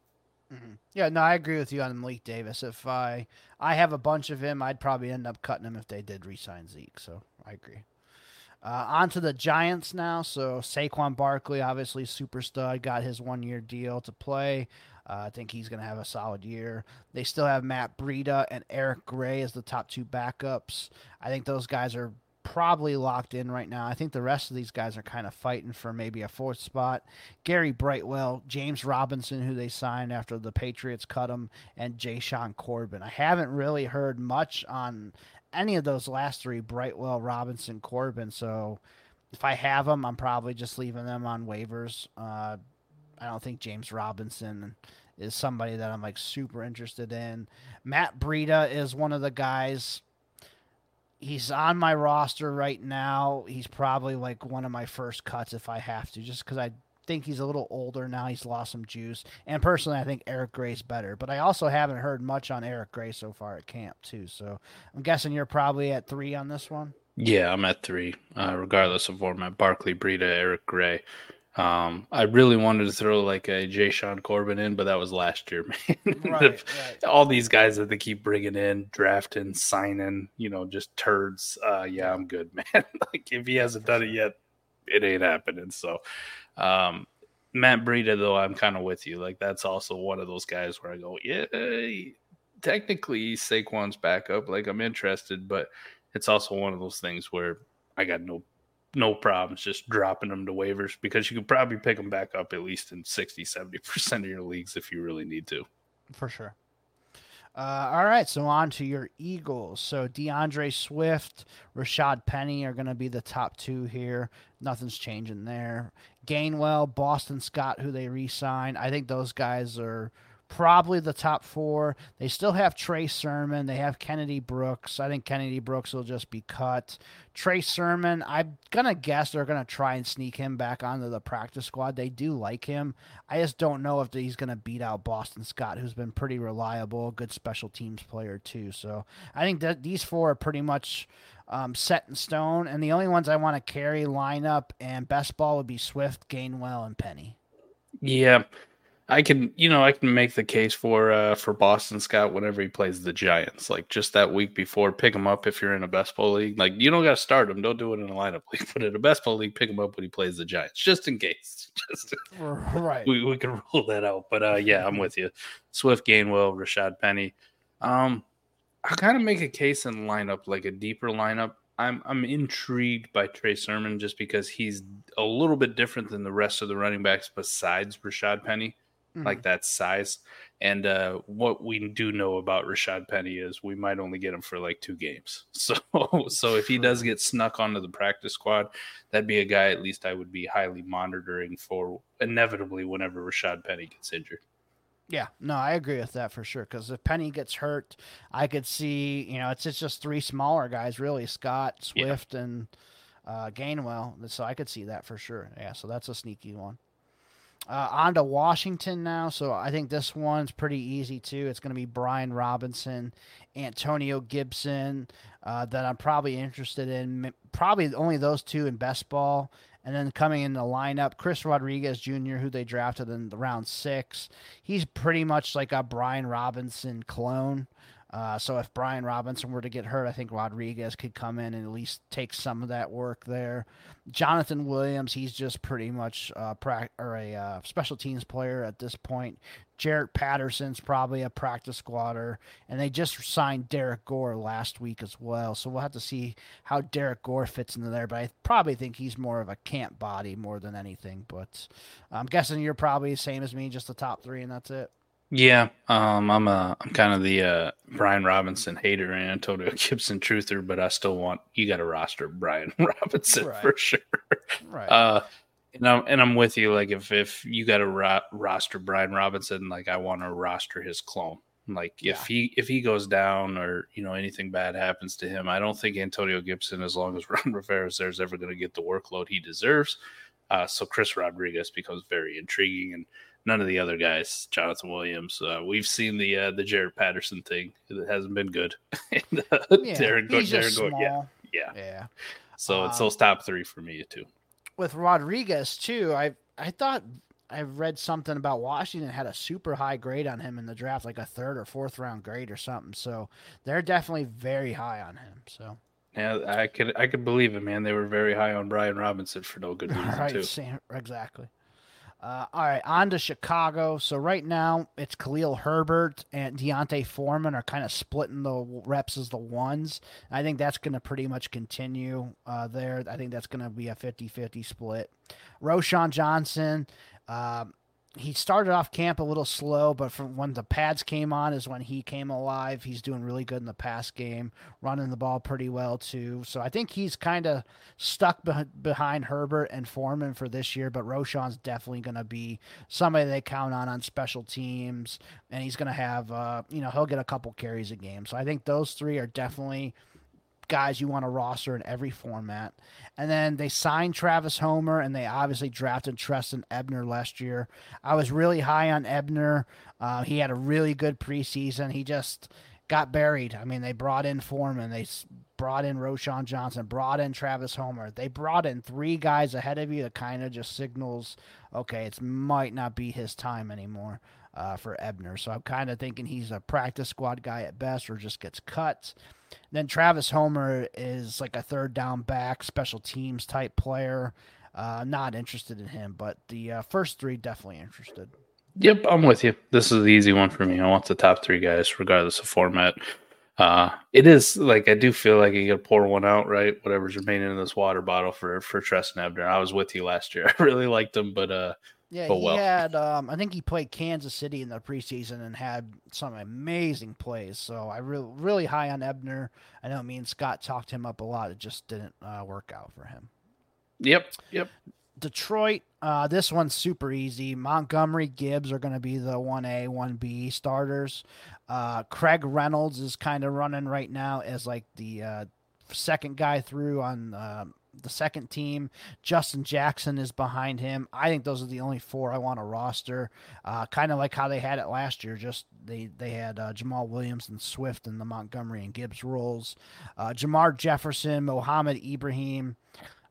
Mhm. Yeah, no, I agree with you on Malik Davis. If I I have a bunch of him, I'd probably end up cutting him if they did re-sign Zeke. So I agree. Uh, on to the Giants now. So Saquon Barkley, obviously super stud, got his one year deal to play. Uh, I think he's going to have a solid year. They still have Matt Breida and Eric Gray as the top two backups. I think those guys are probably locked in right now. I think the rest of these guys are kind of fighting for maybe a fourth spot. Gary Brightwell, James Robinson, who they signed after the Patriots cut him, and Jashaun Corbin. I haven't really heard much on any of those last three Brightwell, Robinson, Corbin. So if I have them, I'm probably just leaving them on waivers. Uh, I don't think James Robinson is somebody that I'm like super interested in. Matt Breida is one of the guys. He's on my roster right now. He's probably like one of my first cuts if I have to, just because I think he's a little older now. He's lost some juice. And personally, I think Eric Gray's better. But I also haven't heard much on Eric Gray so far at camp, too. So I'm guessing you're probably at three on this one. Yeah, I'm at three, uh, regardless of format. Barkley, Breida, Eric Gray. Um, I really wanted to throw like a Jashaun Corbin in, but that was last year, man. Right, right. All these guys that they keep bringing in, drafting, signing, you know, just turds. Uh, yeah, I'm good, man. like if he hasn't done it yet, it ain't happening. So, um, Matt Breida, though, I'm kind of with you. Like that's also one of those guys where I go, yeah, technically Saquon's backup. Like I'm interested, but it's also one of those things where I got no no problems just dropping them to waivers because you could probably pick them back up at least in 60 70% of your leagues if you really need to. For sure. Uh, all right, so on to your Eagles. So D'Andre Swift, Rashad Penny are going to be the top two here. Nothing's changing there. Gainwell, Boston Scott, who they re-signed. I think those guys are probably the top four. They still have Trey Sermon. They have Kennedy Brooks. I think Kennedy Brooks will just be cut. Trey Sermon, I'm gonna guess they're gonna try and sneak him back onto the practice squad. They do like him. I just don't know if he's gonna beat out Boston Scott, who's been pretty reliable, good special teams player too. So I think that these four are pretty much um, set in stone. And the only ones I want to carry lineup and best ball would be Swift, Gainwell, and Penny. Yeah. I can, you know, I can make the case for uh for Boston Scott whenever he plays the Giants. Like just that week before, pick him up if you're in a best ball league. Like you don't got to start him. Don't do it in a lineup league. But in a best ball league, pick him up when he plays the Giants, just in case. Just right. we we can rule that out. But uh, yeah, I'm with you. Swift, Gainwell, Rashad Penny. Um, I kind of make a case in lineup, like a deeper lineup. I'm I'm intrigued by Trey Sermon just because he's a little bit different than the rest of the running backs besides Rashad Penny, Mhm. like that size. And uh, what we do know about Rashad Penny is we might only get him for like two games. So so if he does get snuck onto the practice squad, that'd be a guy at least I would be highly monitoring for inevitably whenever Rashad Penny gets injured. Yeah, no, I agree with that for sure. Because if Penny gets hurt, I could see, you know, it's, it's just three smaller guys, really Scott, Yeah. Swift, and uh, Gainwell. So I could see that for sure. Yeah, so that's a sneaky one. Uh, on to Washington now. So I think this one's pretty easy too. It's going to be Brian Robinson, Antonio Gibson, uh, that I'm probably interested in. Probably only those two in best ball. And then coming in the lineup, Chris Rodriguez Jr., who they drafted in the round six. He's pretty much like a Brian Robinson clone. Uh, so if Brian Robinson were to get hurt, I think Rodriguez could come in and at least take some of that work there. Jonathan Williams, he's just pretty much uh, prac- or a uh, special teams player at this point. Jarrett Patterson's probably a practice squatter, and they just signed Derrick Gore last week as well. So we'll have to see how Derrick Gore fits into there. But I probably think he's more of a camp body more than anything. But I'm guessing you're probably the same as me, just the top three, and that's it. Yeah, um, I'm a I'm kind of the uh, Brian Robinson hater and Antonio Gibson truther, but I still want you got to roster Brian Robinson Right. for sure. Right. Uh, and I'm and I'm with you. Like if if you got to ro- roster Brian Robinson, like I want to roster his clone. Like if Yeah. he if he goes down or you know anything bad happens to him, I don't think Antonio Gibson, as long as Ron Rivera's there, is ever going to get the workload he deserves. Uh, so Chris Rodriguez becomes very intriguing, and none of the other guys, Jonathan Williams. Uh, we've seen the uh, the Jarrett Patterson thing; it hasn't been good. and, uh, yeah, he's just Darren Go- yeah, small. yeah. Yeah. So it's Um, those top three for me too. with Rodriguez too, I I thought I read something about Washington had a super high grade on him in the draft, like a third or fourth round grade or something. So they're definitely very high on him. So Yeah, I could I could believe it, man. They were very high on Brian Robinson for no good reason right, too. same, exactly. Uh, all right, on to Chicago. So right now it's Khalil Herbert and D'Onta Foreman are kind of splitting the reps as the ones. I think that's going to pretty much continue uh, there. I think that's going to be a 50-50 split. Roschon Johnson, um, he started off camp a little slow, but from when the pads came on is when he came alive. He's doing really good in the pass game, running the ball pretty well too. So I think he's kind of stuck beh- behind Herbert and Foreman for this year, but Roschon's definitely going to be somebody they count on on special teams, and he's going to have, uh, you know, he'll get a couple carries a game. So I think those three are definitely guys you want to roster in every format. And then they signed Travis Homer, and they obviously drafted Trestan Ebner last year. I was really high on Ebner. Uh, he had a really good preseason. He just got buried. I mean, they brought in Foreman, they brought in Roschon Johnson, brought in Travis Homer. They brought in three guys ahead of you that kind of just signals, okay, it might not be his time anymore uh, for Ebner. So I'm kind of thinking he's a practice squad guy at best or just gets cut. Then Travis Homer is like a third down back, special teams type player. Uh, not interested in him, but the uh, first three definitely interested. Yep, I'm with you. This is the easy one for me. I want the top three guys, regardless of format. Uh, it is like I do feel like you got to pour one out, right? Whatever's remaining in this water bottle for for Trestan Ebner. I was with you last year. I really liked him, but uh, Yeah, But he well. had. Um, I think he played Kansas City in the preseason and had some amazing plays. So I really, really high on Ebner. I know me and Scott talked him up a lot. It just didn't uh, work out for him. yep, yep. Detroit, uh, this one's super easy. Montgomery, Gibbs are going to be the 1A, 1B starters. Uh, Craig Reynolds is kind of running right now as like the uh, second guy through on uh, the second team. Justin Jackson is behind him. I think those are the only four I want to roster. Uh, kind of like how they had it last year. Just they they had uh, Jamaal Williams and Swift in the Montgomery and Gibbs roles. Uh, Jermar Jefferson, Mohamed Ibrahim.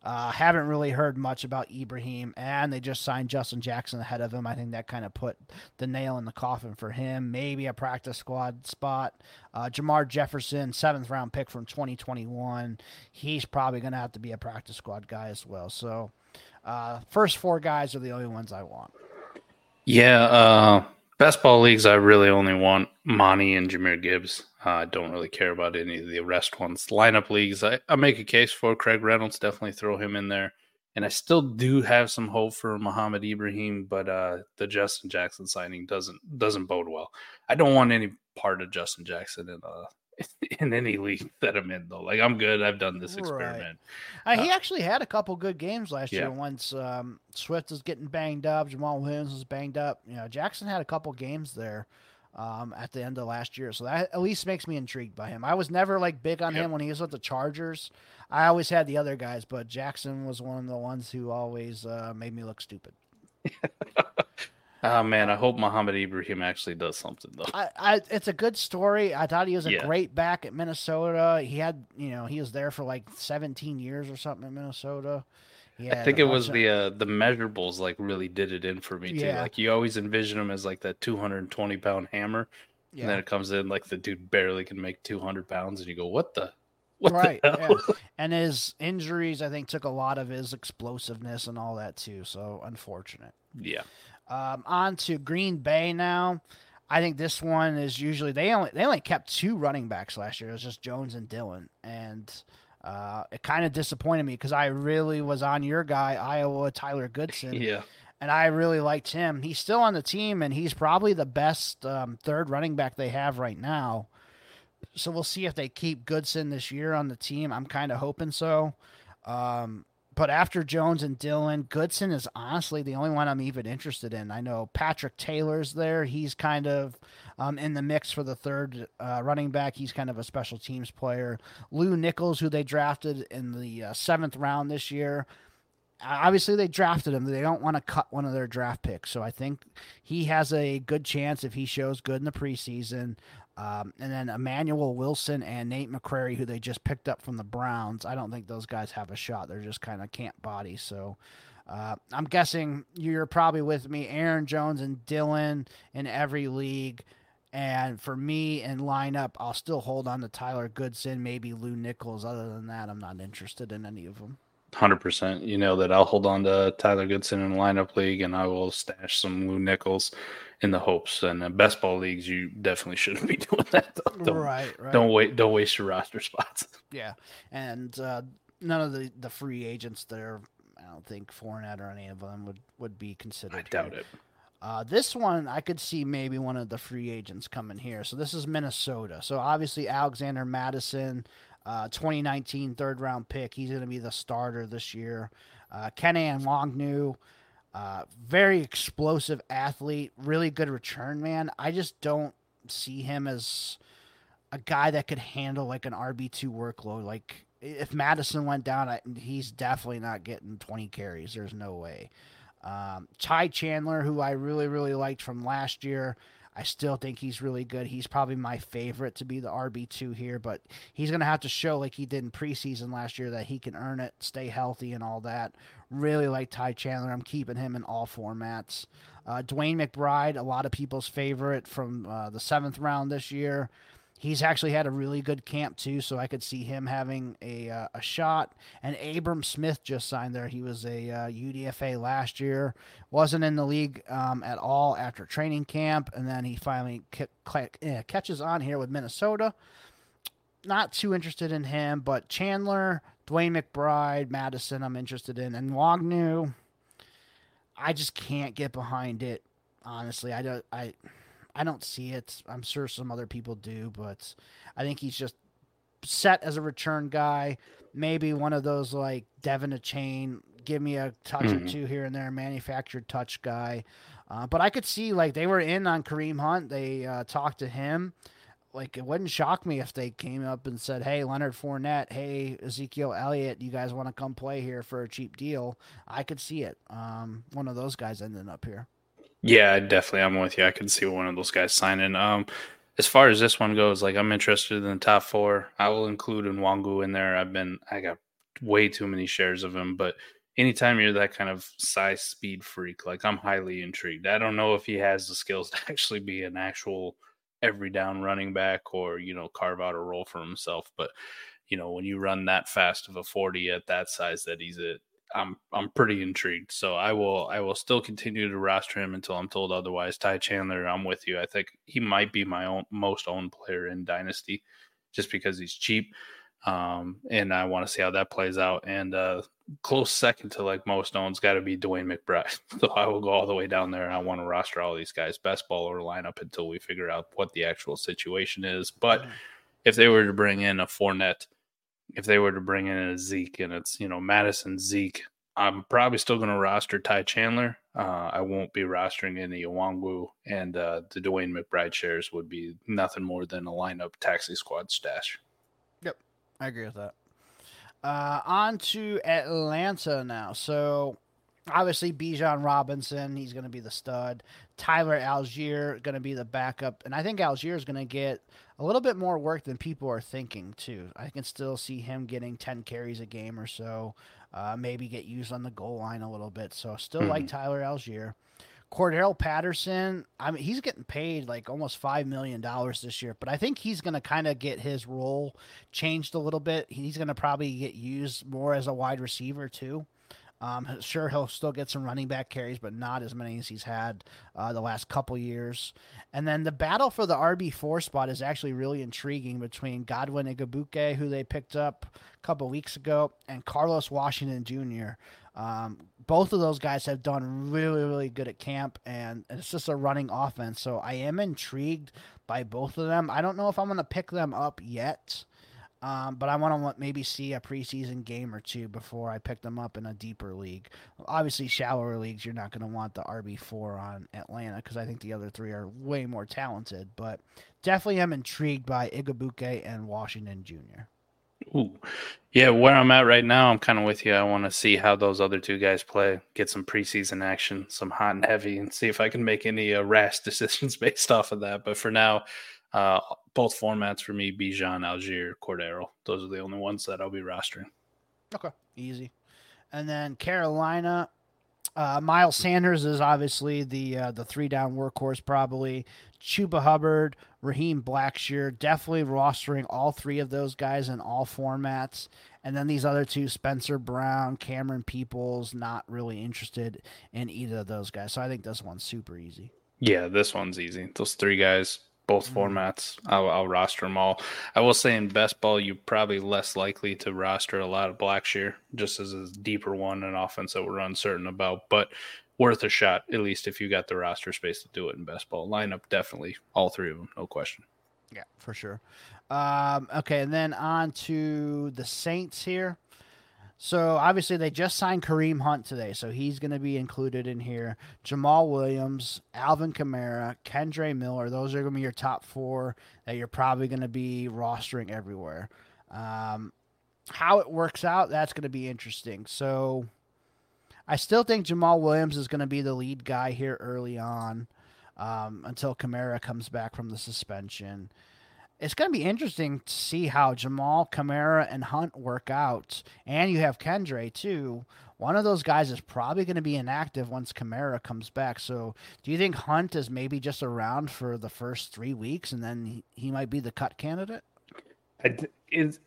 Uh, haven't really heard much about Ibrahim, and they just signed Justin Jackson ahead of him. I think that kind of put the nail in the coffin for him. Maybe a practice squad spot. Uh, Jermar Jefferson, seventh round pick from 2021. He's probably going to have to be a practice squad guy as well. So, uh, first four guys are the only ones I want. Yeah, uh, best ball leagues, I really only want Monty and Jahmyr Gibbs. Uh, I don't really care about any of the rest ones. Lineup leagues, I, I make a case for Craig Reynolds. Definitely throw him in there. And I still do have some hope for Mohamed Ibrahim, but uh, the Justin Jackson signing doesn't doesn't bode well. I don't want any part of Justin Jackson in uh in any league that I'm in though. Like I'm good. I've done this experiment. Right. Uh, he actually had a couple good games last yeah. year. Once um, Swift was getting banged up, Jamaal Williams was banged up. You know, Jackson had a couple games there um, at the end of last year. So that at least makes me intrigued by him. I was never like big on Yep. him when he was with the Chargers. I always had the other guys, but Jackson was one of the ones who always uh, made me look stupid. Oh man, I hope Mohamed Ibrahim actually does something though. I, I, it's a good story. I thought he was a Yeah. great back at Minnesota. He had, you know, he was there for like 17 years or something in Minnesota. He I think it was the uh, the measurables like really did it in for me too. Yeah. Like you always envision him as like that 220 pound hammer, yeah. and then it comes in like the dude barely can make 200 pounds, and you go, "What the? What right. the hell?" yeah. And his injuries, I think, took a lot of his explosiveness and all that too. So unfortunate. Yeah, Um, on to Green Bay now. I think this one is usually they only they only kept two running backs last year. It was just Jones and Dillon, and uh, it kind of disappointed me because I really was on your guy Iowa Tyler Goodson, yeah. and I really liked him. He's still on the team, and he's probably the best um, third running back they have right now. So we'll see if they keep Goodson this year on the team. I'm kind of hoping so. Um, but after Jones and Dillon, Goodson is honestly the only one I'm even interested in. I know Patrick Taylor's there. He's kind of um, in the mix for the third uh, running back. He's kind of a special teams player. Lew Nichols, who they drafted in the uh, seventh round this year. Obviously, they drafted him. They don't want to cut one of their draft picks. So I think he has a good chance if he shows good in the preseason. Um, and then Emmanuel Wilson and Nate McCrary, who they just picked up from the Browns. I don't think those guys have a shot. They're just kind of camp bodies. So uh, I'm guessing you're probably with me. Aaron Jones and Dillon in every league. And for me in lineup, I'll still hold on to Tyler Goodson, maybe Lew Nichols. Other than that, I'm not interested in any of them. Hundred percent. You know that I'll hold on to Tyler Goodson in lineup league, and I will stash some Lew Nichols in the hopes. And uh, best ball leagues, you definitely shouldn't be doing that. Don't, right, right. don't wait. Don't waste your roster spots. Yeah, and uh, none of the the free agents there. I don't think Fournette or any of them would would be considered. I doubt here. it. Uh, this one I could see maybe one of the free agents coming here. So this is Minnesota. So obviously Alexander Mattison, uh, 2019 third round pick. He's going to be the starter this year. Uh, Kene Nwangwu, uh, very explosive athlete, really good return man. I just don't see him as a guy that could handle like an RB two workload. Like if Mattison went down, I, he's definitely not getting 20 carries. There's no way. Um, Ty Chandler, who I really, really liked from last year. I still think he's really good. He's probably my favorite to be the RB2 here, but he's going to have to show, like he did in preseason last year, that he can earn it, stay healthy, and all that. Really like Ty Chandler. I'm keeping him in all formats. Uh, DeWayne McBride, a lot of people's favorite from uh, the seventh round this year. He's actually had a really good camp too, so I could see him having a uh, a shot. And Abram Smith just signed there. He was a uh, UDFA last year, wasn't in the league um, at all after training camp, and then he finally eh, catches on here with Minnesota. Not too interested in him, but Chandler, DeWayne McBride, Mattison, I'm interested in, and Nwangwu. I just can't get behind it. Honestly, I don't. I I don't see it. I'm sure some other people do, but I think he's just set as a return guy. Maybe one of those like De'Von Achane give me a touch or Mhm. two here and there, manufactured touch guy. Uh, but I could see like they were in on Kareem Hunt. They uh, talked to him. Like it wouldn't shock me if they came up and said, "Hey, Leonard Fournette, hey Ezekiel Elliott, you guys want to come play here for a cheap deal?" I could see it. Um, one of those guys ending up here. Yeah, definitely. I'm with you. I can see one of those guys signing. Um, as far as this one goes, like I'm interested in the top four. I will include Nwangwu in there. I've been I got way too many shares of him, but anytime you're that kind of size speed freak, like I'm highly intrigued. I don't know if he has the skills to actually be an actual every down running back or, you know, carve out a role for himself. But, you know, when you run that fast of a 40 at that size that he's at, I'm I'm pretty intrigued. So I will I will still continue to roster him until I'm told otherwise. Ty Chandler, I'm with you. I think he might be my own most owned player in Dynasty, just because he's cheap, um, and I want to see how that plays out. And uh, close second to like most owns got to be DeWayne McBride. So I will go all the way down there, and I want to roster all these guys best baller lineup until we figure out what the actual situation is. But if they were to bring in a Fournette if they were to bring in a Zeke and it's you know Mattison Zeke, I'm probably still going to roster Ty Chandler. Uh, I won't be rostering any Nwangwu, and uh, the DeWayne McBride shares would be nothing more than a lineup taxi squad stash. I agree with that. Uh, on to Atlanta now. So obviously Bijan Robinson, he's going to be the stud. Tyler Allgeier going to be the backup, and I think Allgeier is going to get a little bit more work than people are thinking too. I can still see him getting ten carries a game or so. Uh, maybe get used on the goal line a little bit. So still like Tyler Allgeier. Cordarrelle Patterson, I mean, he's getting paid like almost five million dollars this year, but I think he's going to kind of get his role changed a little bit. He's going to probably get used more as a wide receiver too. Um, sure, he'll still get some running back carries, but not as many as he's had uh, the last couple years. And then the battle for the RB four spot is actually really intriguing between Godwin Igwebuike, who they picked up a couple weeks ago, and Carlos Washington Jr. Um, both of those guys have done really, really good at camp, and it's just a running offense. So I am intrigued by both of them. I don't know if I'm going to pick them up yet, um, but I want to maybe see a preseason game or two before I pick them up in a deeper league. Obviously, shallower leagues, you're not going to want the RB4 on Atlanta because I think the other three are way more talented, but definitely am intrigued by Igwebuike and Washington Jr. Ooh, yeah. Where I'm at right now, I'm kind of with you. I want to see how those other two guys play, get some preseason action, some hot and heavy, and see if I can make any uh, rash decisions based off of that. But for now, uh, both formats for me: Bijan, Allgeier, Cordero. Those are the only ones that I'll be rostering. Okay, easy. And then Carolina, uh, Miles Sanders is obviously the uh, the three down workhorse, probably. Chuba Hubbard, Raheem Blackshear, definitely rostering all three of those guys in all formats. And then these other two, Spencer Brown, Camerun Peoples, not really interested in either of those guys. So I think this one's super easy. Yeah, this one's easy. Those three guys, both mm-hmm. formats, I'll, I'll roster them all. I will say in best ball, you're probably less likely to roster a lot of Blackshear, just as a deeper one, an offense that we're uncertain about, but worth a shot, at least if you got the roster space to do it in best ball. Lineup, definitely all three of them, no question. Yeah, for sure. Um, okay, and then on to the Saints here. So obviously they just signed Kareem Hunt today, so he's going to be included in here. Jamaal Williams, Alvin Kamara, Kendre Miller. Those are going to be your top four that you're probably going to be rostering everywhere. Um, how it works out, that's going to be interesting. So I still think Jamaal Williams is going to be the lead guy here early on um, until Kamara comes back from the suspension it's going to be interesting to see how Jamaal, Kamara, and Hunt work out. And you have Kendre, too. One of those guys is probably going to be inactive once Kamara comes back. So do you think Hunt is maybe just around for the first three weeks and then he, might be the cut candidate? Is,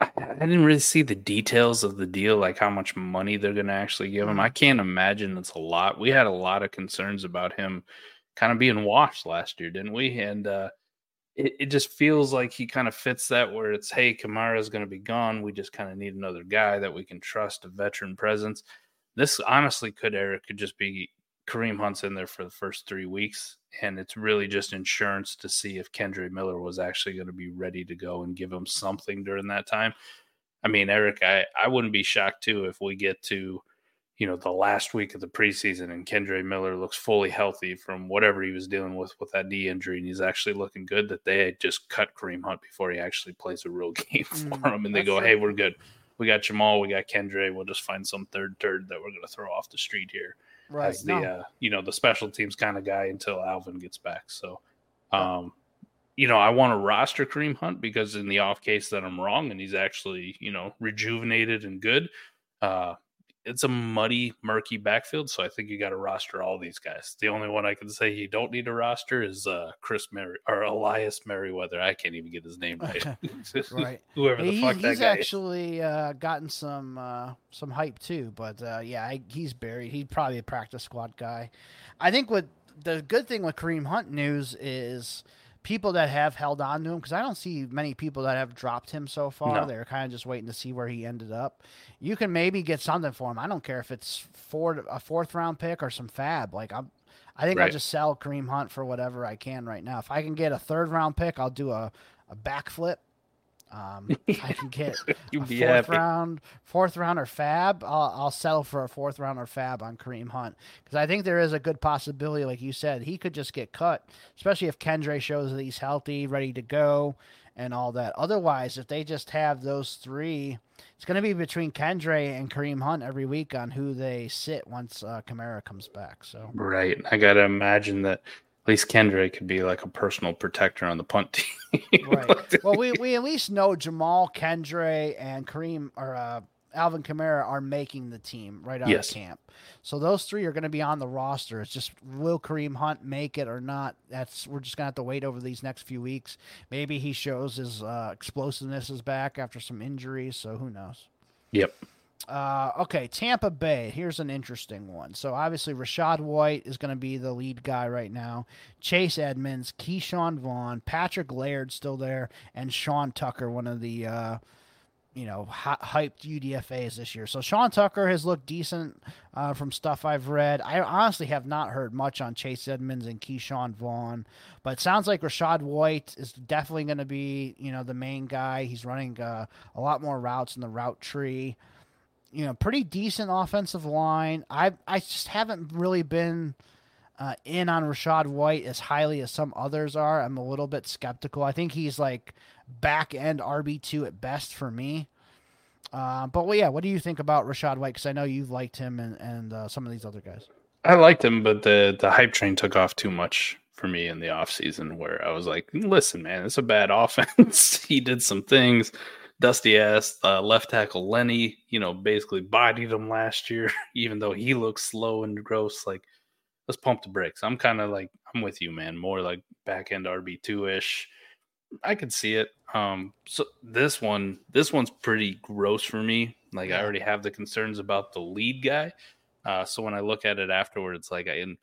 I didn't really see the details of the deal, like how much money they're going to actually give him. I can't imagine it's a lot. We had a lot of concerns about him kind of being washed last year, didn't we? And, uh, it, it just feels like he kind of fits that where it's hey Kamara's going to be gone we just kind of need another guy that we can trust a veteran presence this honestly could Eric could just be Kareem Hunt's in there for the first three weeks and it's really just insurance to see if Kendre Miller was actually going to be ready to go and give him something during that time I mean Eric I I wouldn't be shocked too if we get to you know, the last week of the preseason and Kendre Miller looks fully healthy from whatever he was dealing with with that knee injury, and he's actually looking good. That they had just cut Kareem Hunt before he actually plays a real game for Mm, him, and they go, true. "Hey, we're good. We got Jamaal, we got Kendre. We'll just find some third turd that we're going to throw off the street here." Right. as the no. uh, you know the special teams kind of guy until Alvin gets back. So, um, you know, I want to roster Kareem Hunt because in the off case that I'm wrong and he's actually you know rejuvenated and good, uh, it's a muddy, murky backfield. So I think you got to roster all these guys. The only one I can say you don't need to roster is uh, Chris Merry or Elias Merriweather. I can't even get his name right. Right. Whoever the He- fuck that he's guy is. actually uh, gotten some uh, some hype too, but uh, yeah, I, he's buried. He'd probably a practice squad guy. I think what the good thing with Kareem Hunt news is people that have held on to him because I don't see many people that have dropped him so far. No. They're kind of just waiting to see where he ended up. You can maybe get something for him. I don't care if it's four a fourth round pick or some fab. Like I'm. I think I'll just sell Kareem Hunt for whatever I can right now. If I can get a third round pick, I'll do a, a backflip. Um, if I can get You'd a fourth happy. round, fourth round or fab, I'll, I'll settle for a fourth round or fab on Kareem Hunt because I think there is a good possibility, like you said, he could just get cut, especially if Kendre shows that he's healthy, ready to go, and all that. Otherwise, if they just have those three, it's going to be between Kendre and Kareem Hunt every week on who they sit once uh, Kamara comes back. So Right. I got to imagine that at least Kendre could be like a personal protector on the punt team. right. Well, we, we at least know Jamaal Kendre and Kareem or uh, Alvin Kamara are making the team right out Yes. of camp. So those three are going to be on the roster. It's just will Kareem Hunt make it or not? That's we're just going to have to wait over these next few weeks. Maybe he shows his uh, explosiveness is back after some injuries. So who knows? Yep. Uh, okay, Tampa Bay. Here's an interesting one. So obviously Rachaad White is going to be the lead guy right now. Chase Edmonds, Ke'Shawn Vaughn, Patrick Laird still there, and Sean Tucker, one of the uh, you know hy- hyped UDFA's this year. So Sean Tucker has looked decent uh, from stuff I've read. I honestly have not heard much on Chase Edmonds and Ke'Shawn Vaughn, but it sounds like Rachaad White is definitely going to be you know the main guy. He's running uh, a lot more routes in the route tree you know, pretty decent offensive line. I I just haven't really been uh, in on Rachaad White as highly as some others are. I'm a little bit skeptical. I think he's like back end RB two at best for me. Uh, but well, yeah, what do you think about Rachaad White? Because I know you've liked him and and uh, some of these other guys. I liked him, but the the hype train took off too much for me in the offseason where I was like, listen, man, it's a bad offense. he did some things. Dusty ass uh, left tackle Lenny, you know, basically bodied him last year, even though he looks slow and gross. Like, let's pump the brakes. I'm kind of like, I'm with you, man. More like back end RB2 ish. I could see it. Um, so this one, this one's pretty gross for me. Like, I already have the concerns about the lead guy. Uh, so when I look at it afterwards, like I, in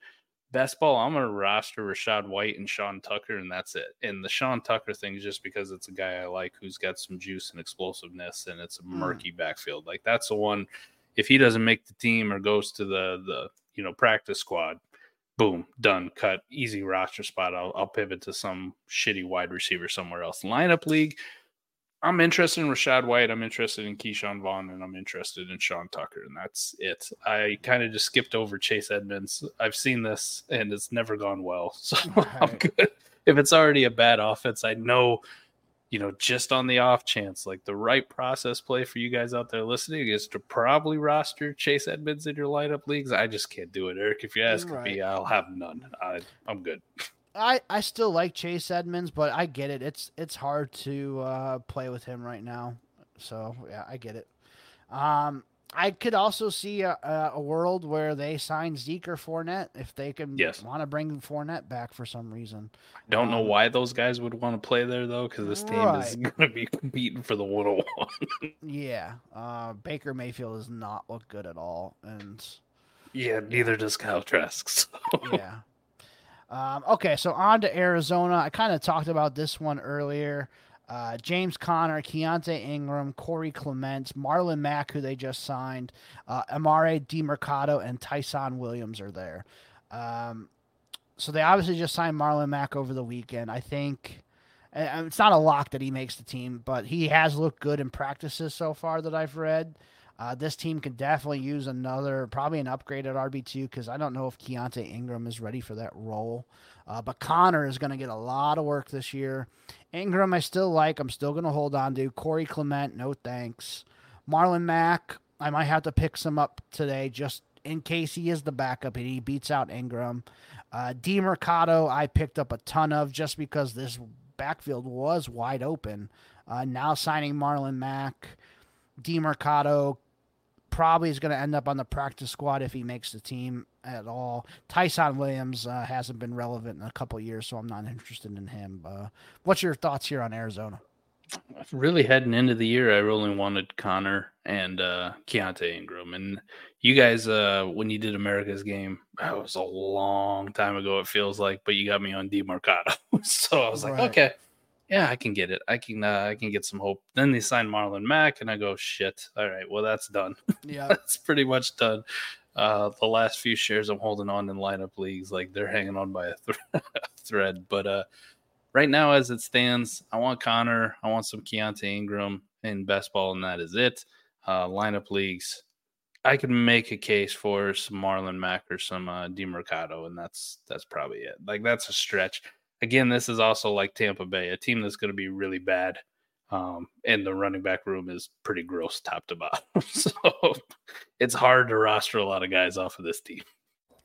best ball, I'm gonna roster Rachaad White and Sean Tucker, and that's it. And the Sean Tucker thing is just because it's a guy I like who's got some juice and explosiveness, and it's a hmm. murky backfield. Like that's the one. If he doesn't make the team or goes to the the you know practice squad, boom, done, cut, easy roster spot. I'll I'll pivot to some shitty wide receiver somewhere else. Lineup league. I'm interested in Rachaad White. I'm interested in Ke'Shawn Vaughn, and I'm interested in Sean Tucker, and that's it. I kind of just skipped over Chase Edmonds. I've seen this, and it's never gone well, so I'm good. If it's already a bad offense, I know, you know, just on the off chance, like the right process play for you guys out there listening is to probably roster Chase Edmonds in your lineup leagues. I just can't do it, Eric. If you ask Right. me, I'll have none. I, I'm good. I, I still like Chase Edmonds, but I get it. It's it's hard to uh, play with him right now. So yeah, I get it. Um, I could also see a, a world where they sign Zeke or Fournette if they can Yes. want to bring Fournette back for some reason. I Don't know Um, why those guys would want to play there though, because this team is going to be competing for the 101. Yeah, uh, Baker Mayfield does not look good at all, and yeah, neither does Kyle Trask. So. yeah. Um, okay, so on to Arizona. I kind of talked about this one earlier. Uh, James Conner, Keaontay Ingram, Corey Clement, Marlon Mack, who they just signed, uh, Emari Demercado, and Ty'Son Williams are there. Um, so they obviously just signed Marlon Mack over the weekend. I think it's not a lock that he makes the team, but he has looked good in practices so far that I've read. Uh, this team can definitely use another, probably an upgrade at RB2 because I don't know if Keaontay Ingram is ready for that role. Uh, but Conner is going to get a lot of work this year. Ingram, I still like. I'm still going to hold on to. Corey Clement, no thanks. Marlon Mack, I might have to pick some up today just in case he is the backup and he beats out Ingram. Uh, Mercado, I picked up a ton of just because this backfield was wide open. Uh, now signing Marlon Mack, Mercado probably is going to end up on the practice squad if he makes the team at all. Ty'Son Williams uh, hasn't been relevant in a couple years, so I'm not interested in him. Uh, what's your thoughts here on Arizona? Really heading into the year, I really wanted Conner and uh, Keaontay Ingram, and you guys, uh, when you did America's game, that was a long time ago. It feels like, but you got me on Demercado, so I was like, right. okay, yeah, I can get it. I can uh, I can get some hope. Then they sign Marlon Mack, and I go, shit. All right, well that's done. Yeah, that's pretty much done. Uh, the last few shares I'm holding on in lineup leagues, like they're hanging on by a th- thread. But uh, right now, as it stands, I want Conner, I want some Keaontay Ingram in best ball, and that is it. Uh, lineup leagues, I could make a case for some Marlon Mack or some uh, Demercado, and that's that's probably it. Like that's a stretch again, this is also like Tampa Bay, a team that's going to be really bad. Um, and the running back room is pretty gross top to bottom. so it's hard to roster a lot of guys off of this team.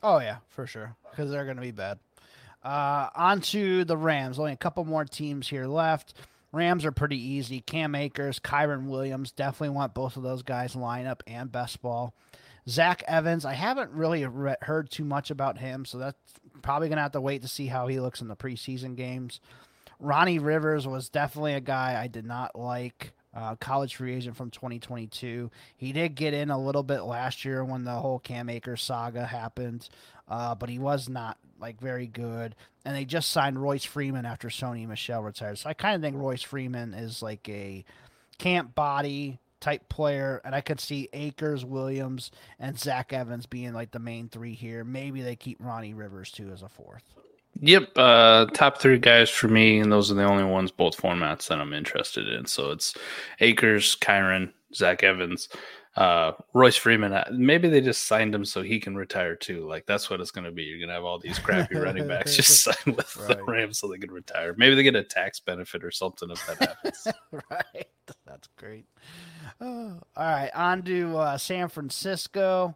Oh, yeah, for sure. Because they're going to be bad. Uh, on to the Rams. Only a couple more teams here left. Rams are pretty easy. Cam Akers, Kyren Williams. Definitely want both of those guys lineup and best ball. Zach Evans, I haven't really re- heard too much about him, so that's probably going to have to wait to see how he looks in the preseason games. Ronnie Rivers was definitely a guy I did not like. Uh, college free agent from 2022. He did get in a little bit last year when the whole Cam Akers saga happened, uh, but he was not like very good. And they just signed Royce Freeman after Sony Michel retired. So I kind of think Royce Freeman is like a camp body type player, and I could see Akers, Williams, and Zach Evans being like the main three here. Maybe they keep Ronnie Rivers too as a fourth. Yep, uh, top three guys for me, and those are the only ones both formats that I'm interested in. So it's Akers, Kyren, Zach Evans, uh, Royce Freeman. Uh, maybe they just signed him so he can retire too. Like that's what it's going to be. You're going to have all these crappy running backs just sign with right. the Rams so they can retire. Maybe they get a tax benefit or something if that happens. right, that's great. Oh, all right, on to uh, San Francisco.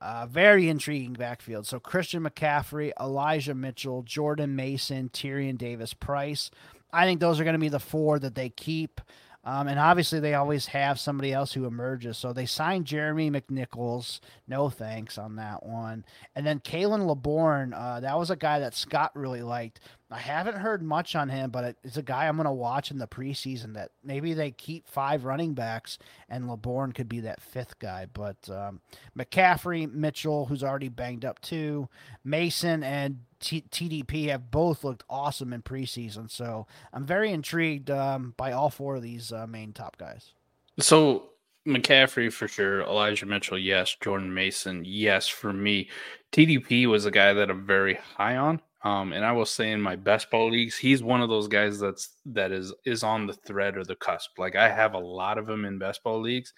Uh, very intriguing backfield. So Christian McCaffrey, Elijah Mitchell, Jordan Mason, Tyrion Davis Price. I think those are going to be the four that they keep. Um, and obviously, they always have somebody else who emerges. So they signed Jeremy McNichols. No thanks on that one. And then Khalan Laborn, uh, that was a guy that Scott really liked. I haven't heard much on him, but it's a guy I'm going to watch in the preseason that maybe they keep five running backs and Laborn could be that fifth guy. But um, McCaffrey, Mitchell, who's already banged up too, Mason and T- TDP have both looked awesome in preseason. So I'm very intrigued um, by all four of these uh, main top guys. So McCaffrey for sure, Elijah Mitchell, yes, Jordan Mason, yes, for me. TDP was a guy that I'm very high on. Um, and I will say in my best ball leagues, he's one of those guys that's that is is on the thread or the cusp. Like I have a lot of them in best ball leagues,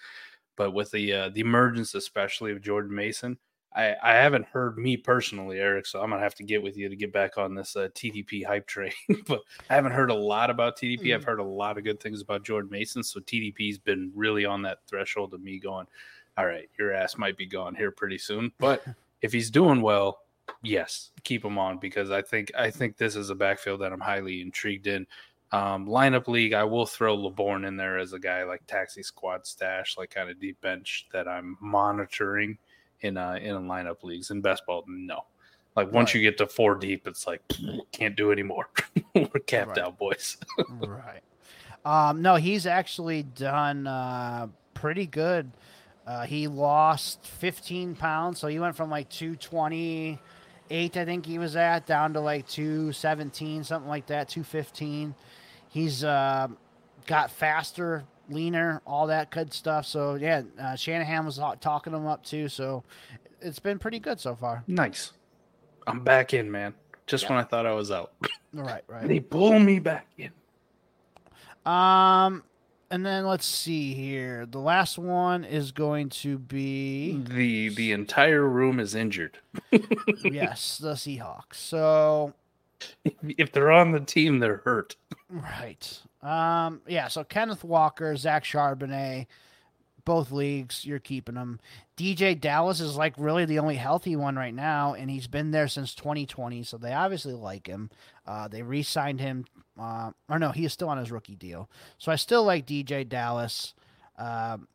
but with the uh, the emergence, especially of Jordan Mason, I I haven't heard me personally, Eric. So I'm gonna have to get with you to get back on this uh, TDP hype train. but I haven't heard a lot about TDP. Mm-hmm. I've heard a lot of good things about Jordan Mason. So TDP's been really on that threshold of me going, all right, your ass might be gone here pretty soon. But if he's doing well, yes, keep him on because I think I think this is a backfield that I'm highly intrigued in. Um, lineup league, I will throw Laborn in there as a guy like taxi squad stash, like kind of deep bench that I'm monitoring in uh in lineup leagues. In best ball, no. Like once right. you get to four deep, it's like can't do anymore. We're capped right. out, boys. right. Um, no, he's actually done uh, pretty good. Uh, he lost 15 pounds, so he went from like 220 eight, I think he was at, down to like 217, something like that, 215. He's uh, got faster, leaner, all that good stuff. So, yeah, uh, Shanahan was talking him up too. So, it's been pretty good so far. Nice. I'm back in, man. Just yeah. when I thought I was out. Right, right. they pull me back in. Um, and then let's see here. The last one is going to be The the entire room is injured. yes, the Seahawks. So If they're on the team, they're hurt. right, um, yeah. So Kenneth Walker, Zach Charbonnet, both leagues, you're keeping them. DeeJay Dallas is like really the only healthy one right now, and he's been there since 2020, so they obviously like him. Uh, they re-signed him, uh, or no, he is still on his rookie deal. So I still like DeeJay Dallas. Um,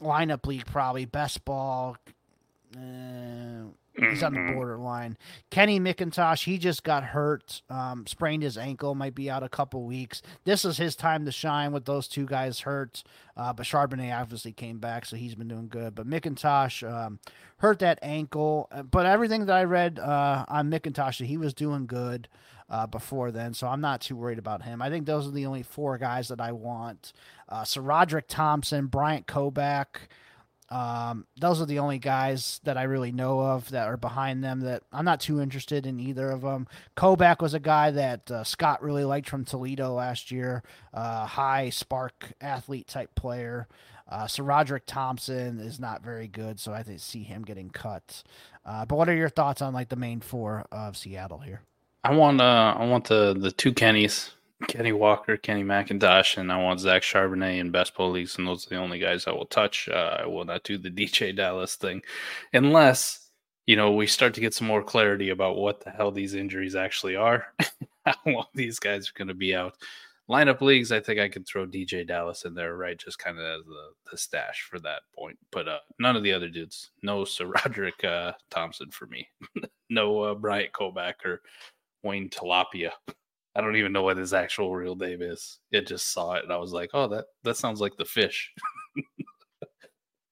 lineup league probably best ball. Uh, he's on the borderline. Kenny McIntosh, he just got hurt, um, sprained his ankle, might be out a couple weeks. This is his time to shine with those two guys hurt. Uh, but Charbonnet obviously came back, so he's been doing good. But McIntosh um, hurt that ankle. uh, But everything that I read uh, on McIntosh, he was doing good uh, before then, so I'm not too worried about him. I think those are the only four guys that I want. Uh, so Roderick Thompson, Bryant Koback. Um, those are the only guys that I really know of that are behind them that I'm not too interested in either of them. Koback was a guy that uh, Scott really liked from Toledo last year, uh, high spark athlete type player. Uh, so Roderick Thompson is not very good, so I see him getting cut. Uh, but what are your thoughts on like the main four of Seattle here? I want uh I want the the two Kennys, Kenny Walker, Kenny McIntosh, and I want Zach Charbonnet in best ball leagues, and those are the only guys I will touch. Uh, I will not do the DJ Dallas thing, unless you know we start to get some more clarity about what the hell these injuries actually are. How long these guys are going to be out. Lineup leagues, I think I could throw DJ Dallas in there, right? Just kind of as the, the stash for that point. But uh, none of the other dudes. No Sir Roderick uh, Thompson for me. no uh, Bryant Koback or Wayne Tilapia. I don't even know what his actual real name is. It just saw it and I was like, oh, that that sounds like the fish.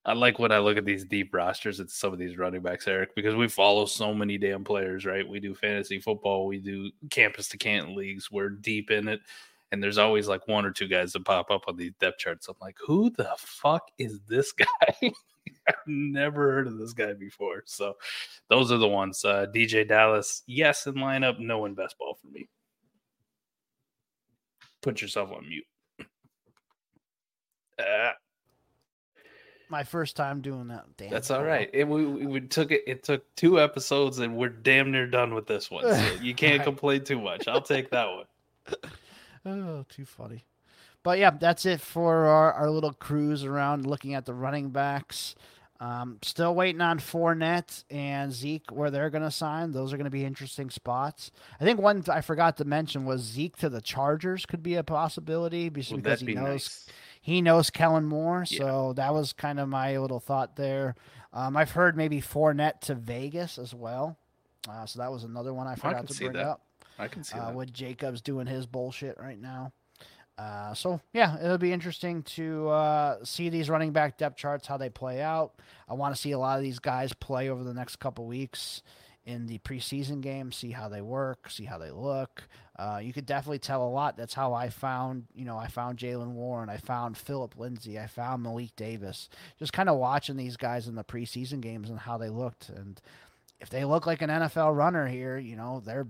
I like when I look at these deep rosters at some of these running backs, Eric, because we follow so many damn players, right? We do fantasy football, we do campus to Canton leagues, we're deep in it. And there's always like one or two guys that pop up on these depth charts. I'm like, who the fuck is this guy? I've never heard of this guy before. So those are the ones. Uh, DJ Dallas, yes, in lineup, no in best ball for me. Put yourself on mute. Uh, My first time doing that. Damn. that's all right. It, we, we we took it. It took two episodes, and we're damn near done with this one. So you can't Right. complain too much. I'll take that one. Oh, too funny. But yeah, that's it for our, our little cruise around looking at the running backs. Um, still waiting on Fournette and Zeke where they're going to sign. Those are going to be interesting spots. I think one I forgot to mention was Zeke to the Chargers could be a possibility just Would because that he be knows nice? he knows Kellen Moore. Yeah. So that was kind of my little thought there. Um, I've heard maybe Fournette to Vegas as well. Uh, so that was another one I forgot can to bring that. up I can see uh, that. with Jacobs doing his bullshit right now. Uh, so yeah, it'll be interesting to uh, see these running back depth charts how they play out. I want to see a lot of these guys play over the next couple weeks in the preseason game, see how they work, see how they look. Uh, you could definitely tell a lot. That's how I found, you know, I found Jaylen Warren, I found Philip Lindsay, I found Malik Davis. Just kind of watching these guys in the preseason games and how they looked, and if they look like an NFL runner here, you know, their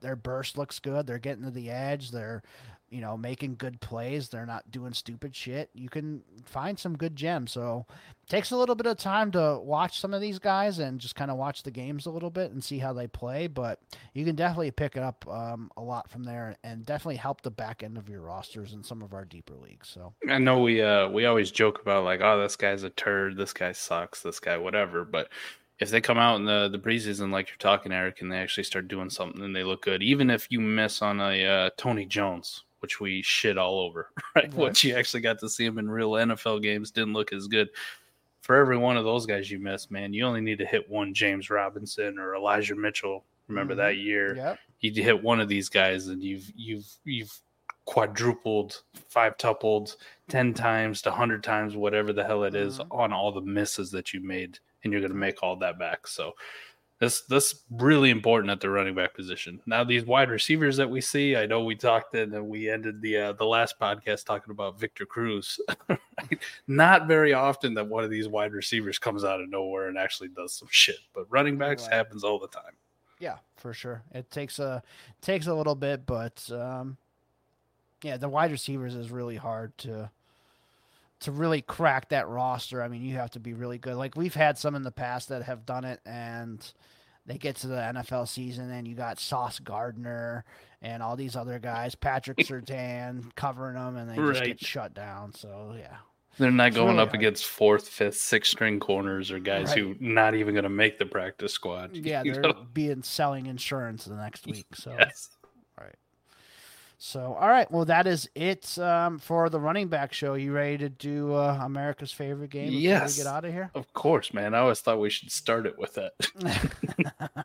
their burst looks good. They're getting to the edge. They're, you know, making good plays. They're not doing stupid shit. You can find some good gems. So takes a little bit of time to watch some of these guys and just kind of watch the games a little bit and see how they play. But you can definitely pick it up um, a lot from there and definitely help the back end of your rosters in some of our deeper leagues. So I know we uh we always joke about like, oh, this guy's a turd, this guy sucks, this guy whatever. But if they come out in the the preseason like you're talking, Eric, and they actually start doing something and they look good, even if you miss on a uh, Tony Jones, which we shit all over, right? Right. Once you actually got to see him in real NFL games, didn't look as good. For every one of those guys you miss, man, you only need to hit one James Robinson or Elijah Mitchell. Remember Mhm. that year? yep. you hit one of these guys and you've you've you've quadrupled, five tupled, ten times to hundred times, whatever the hell it is, Mhm. on all the misses that you made, and you're gonna make all that back. So this this really important at the running back position. Now these wide receivers that we see, I know we talked and we ended the uh, the last podcast talking about Victor Cruz. Not very often that one of these wide receivers comes out of nowhere and actually does some shit, but running backs Right. happens all the time. Yeah, for sure. It takes a takes a little bit, but um, yeah, the wide receivers is really hard to to really crack that roster. I mean, you have to be really good. Like we've had some in the past that have done it, and they get to the NFL season, and you got Sauce Gardner and all these other guys, Patrick Surtain covering them, and they just get shut down. So yeah, They're not It's going really up hard. against fourth, fifth, sixth string corners or guys Right. who not even going to make the practice squad. yeah, they're know? being selling insurance the next week. So Yes. So, all right. Well, that is it um, for the running back show. You ready to do uh, America's favorite game before Yes. we get out of here? Of course, man. I always thought we should start it with that.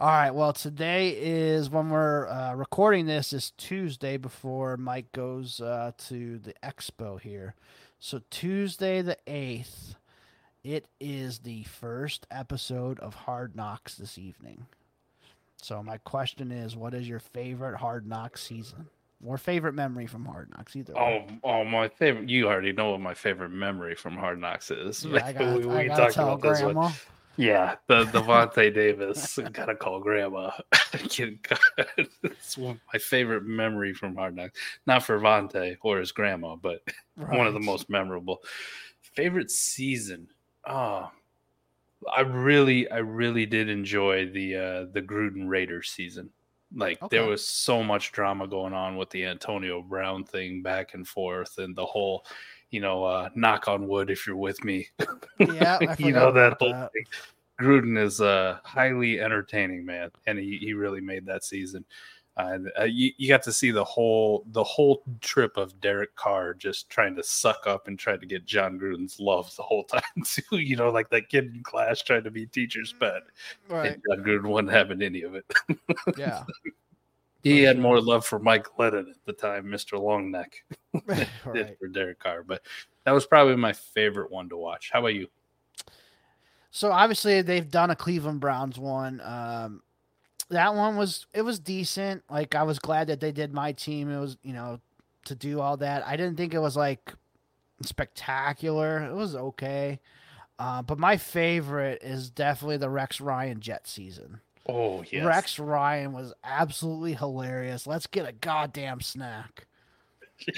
all right. Well, today is when we're uh, recording this is Tuesday before Mike goes uh, to the expo here. So Tuesday the eighth, it is the first episode of Hard Knocks this evening. So my question is, what is your favorite Hard Knocks season? Or favorite memory from Hard Knocks? Either. way. Oh, oh, my favorite. You already know what my favorite memory from Hard Knocks is. Yeah, I gotta, we I gotta talked about this one. Grandma. Yeah, the Devontae Davis. Gotta call grandma. It's one my favorite memory from Hard Knocks. Not for Vontae or his grandma, but one of the most memorable. Favorite season. Oh, I really, I really did enjoy the uh the Gruden Raiders season. Like there was so much drama going on with the Antonio Brown thing back and forth, and the whole, you know, uh knock on wood if you're with me. Yeah, you know that whole that. thing. Gruden is uh highly entertaining, man, and he, he really made that season. And uh, you, you got to see the whole the whole trip of Derek Carr just trying to suck up and try to get Jon Gruden's love the whole time too. You know, like that kid in class trying to be teacher's pet. Right. And Jon Gruden wasn't having any of it. Yeah. He had more love for Mike Glennon at the time, Mr. Longneck, did right. for Derek Carr. But that was probably my favorite one to watch. How about you? So obviously they've done a Cleveland Browns one. Um, that one was it was decent. Like I was glad that they did my team. It was you know to do all that. I didn't think it was like spectacular. It was okay. Uh, but my favorite is definitely the Rex Ryan Jet season. Oh yes. Rex Ryan was absolutely hilarious. Let's get a goddamn snack.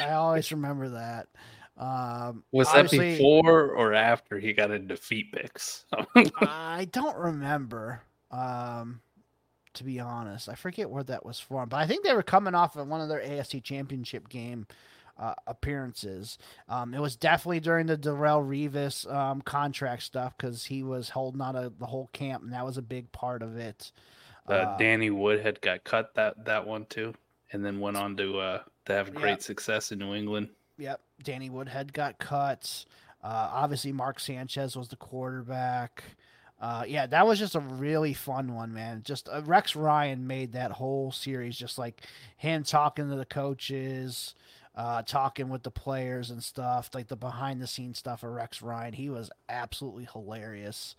I always remember that. Um, Was that before or after he got into feet picks? I don't remember. Um, to be honest, I forget where that was from, but I think they were coming off of one of their AFC Championship game uh, appearances. Um, it was definitely during the Darrelle Revis um, contract stuff because he was holding on to the whole camp, and that was a big part of it. uh, Uh, Danny Woodhead got cut that that one too, and then went on to uh, to have great Yep. success in New England. Yep, Danny Woodhead got cut. Uh, obviously, Mark Sanchez was the quarterback. Uh, yeah, that was just a really fun one, man. Just uh, Rex Ryan made that whole series just like him talking to the coaches, uh, talking with the players and stuff, like the behind the scenes stuff of Rex Ryan. He was absolutely hilarious.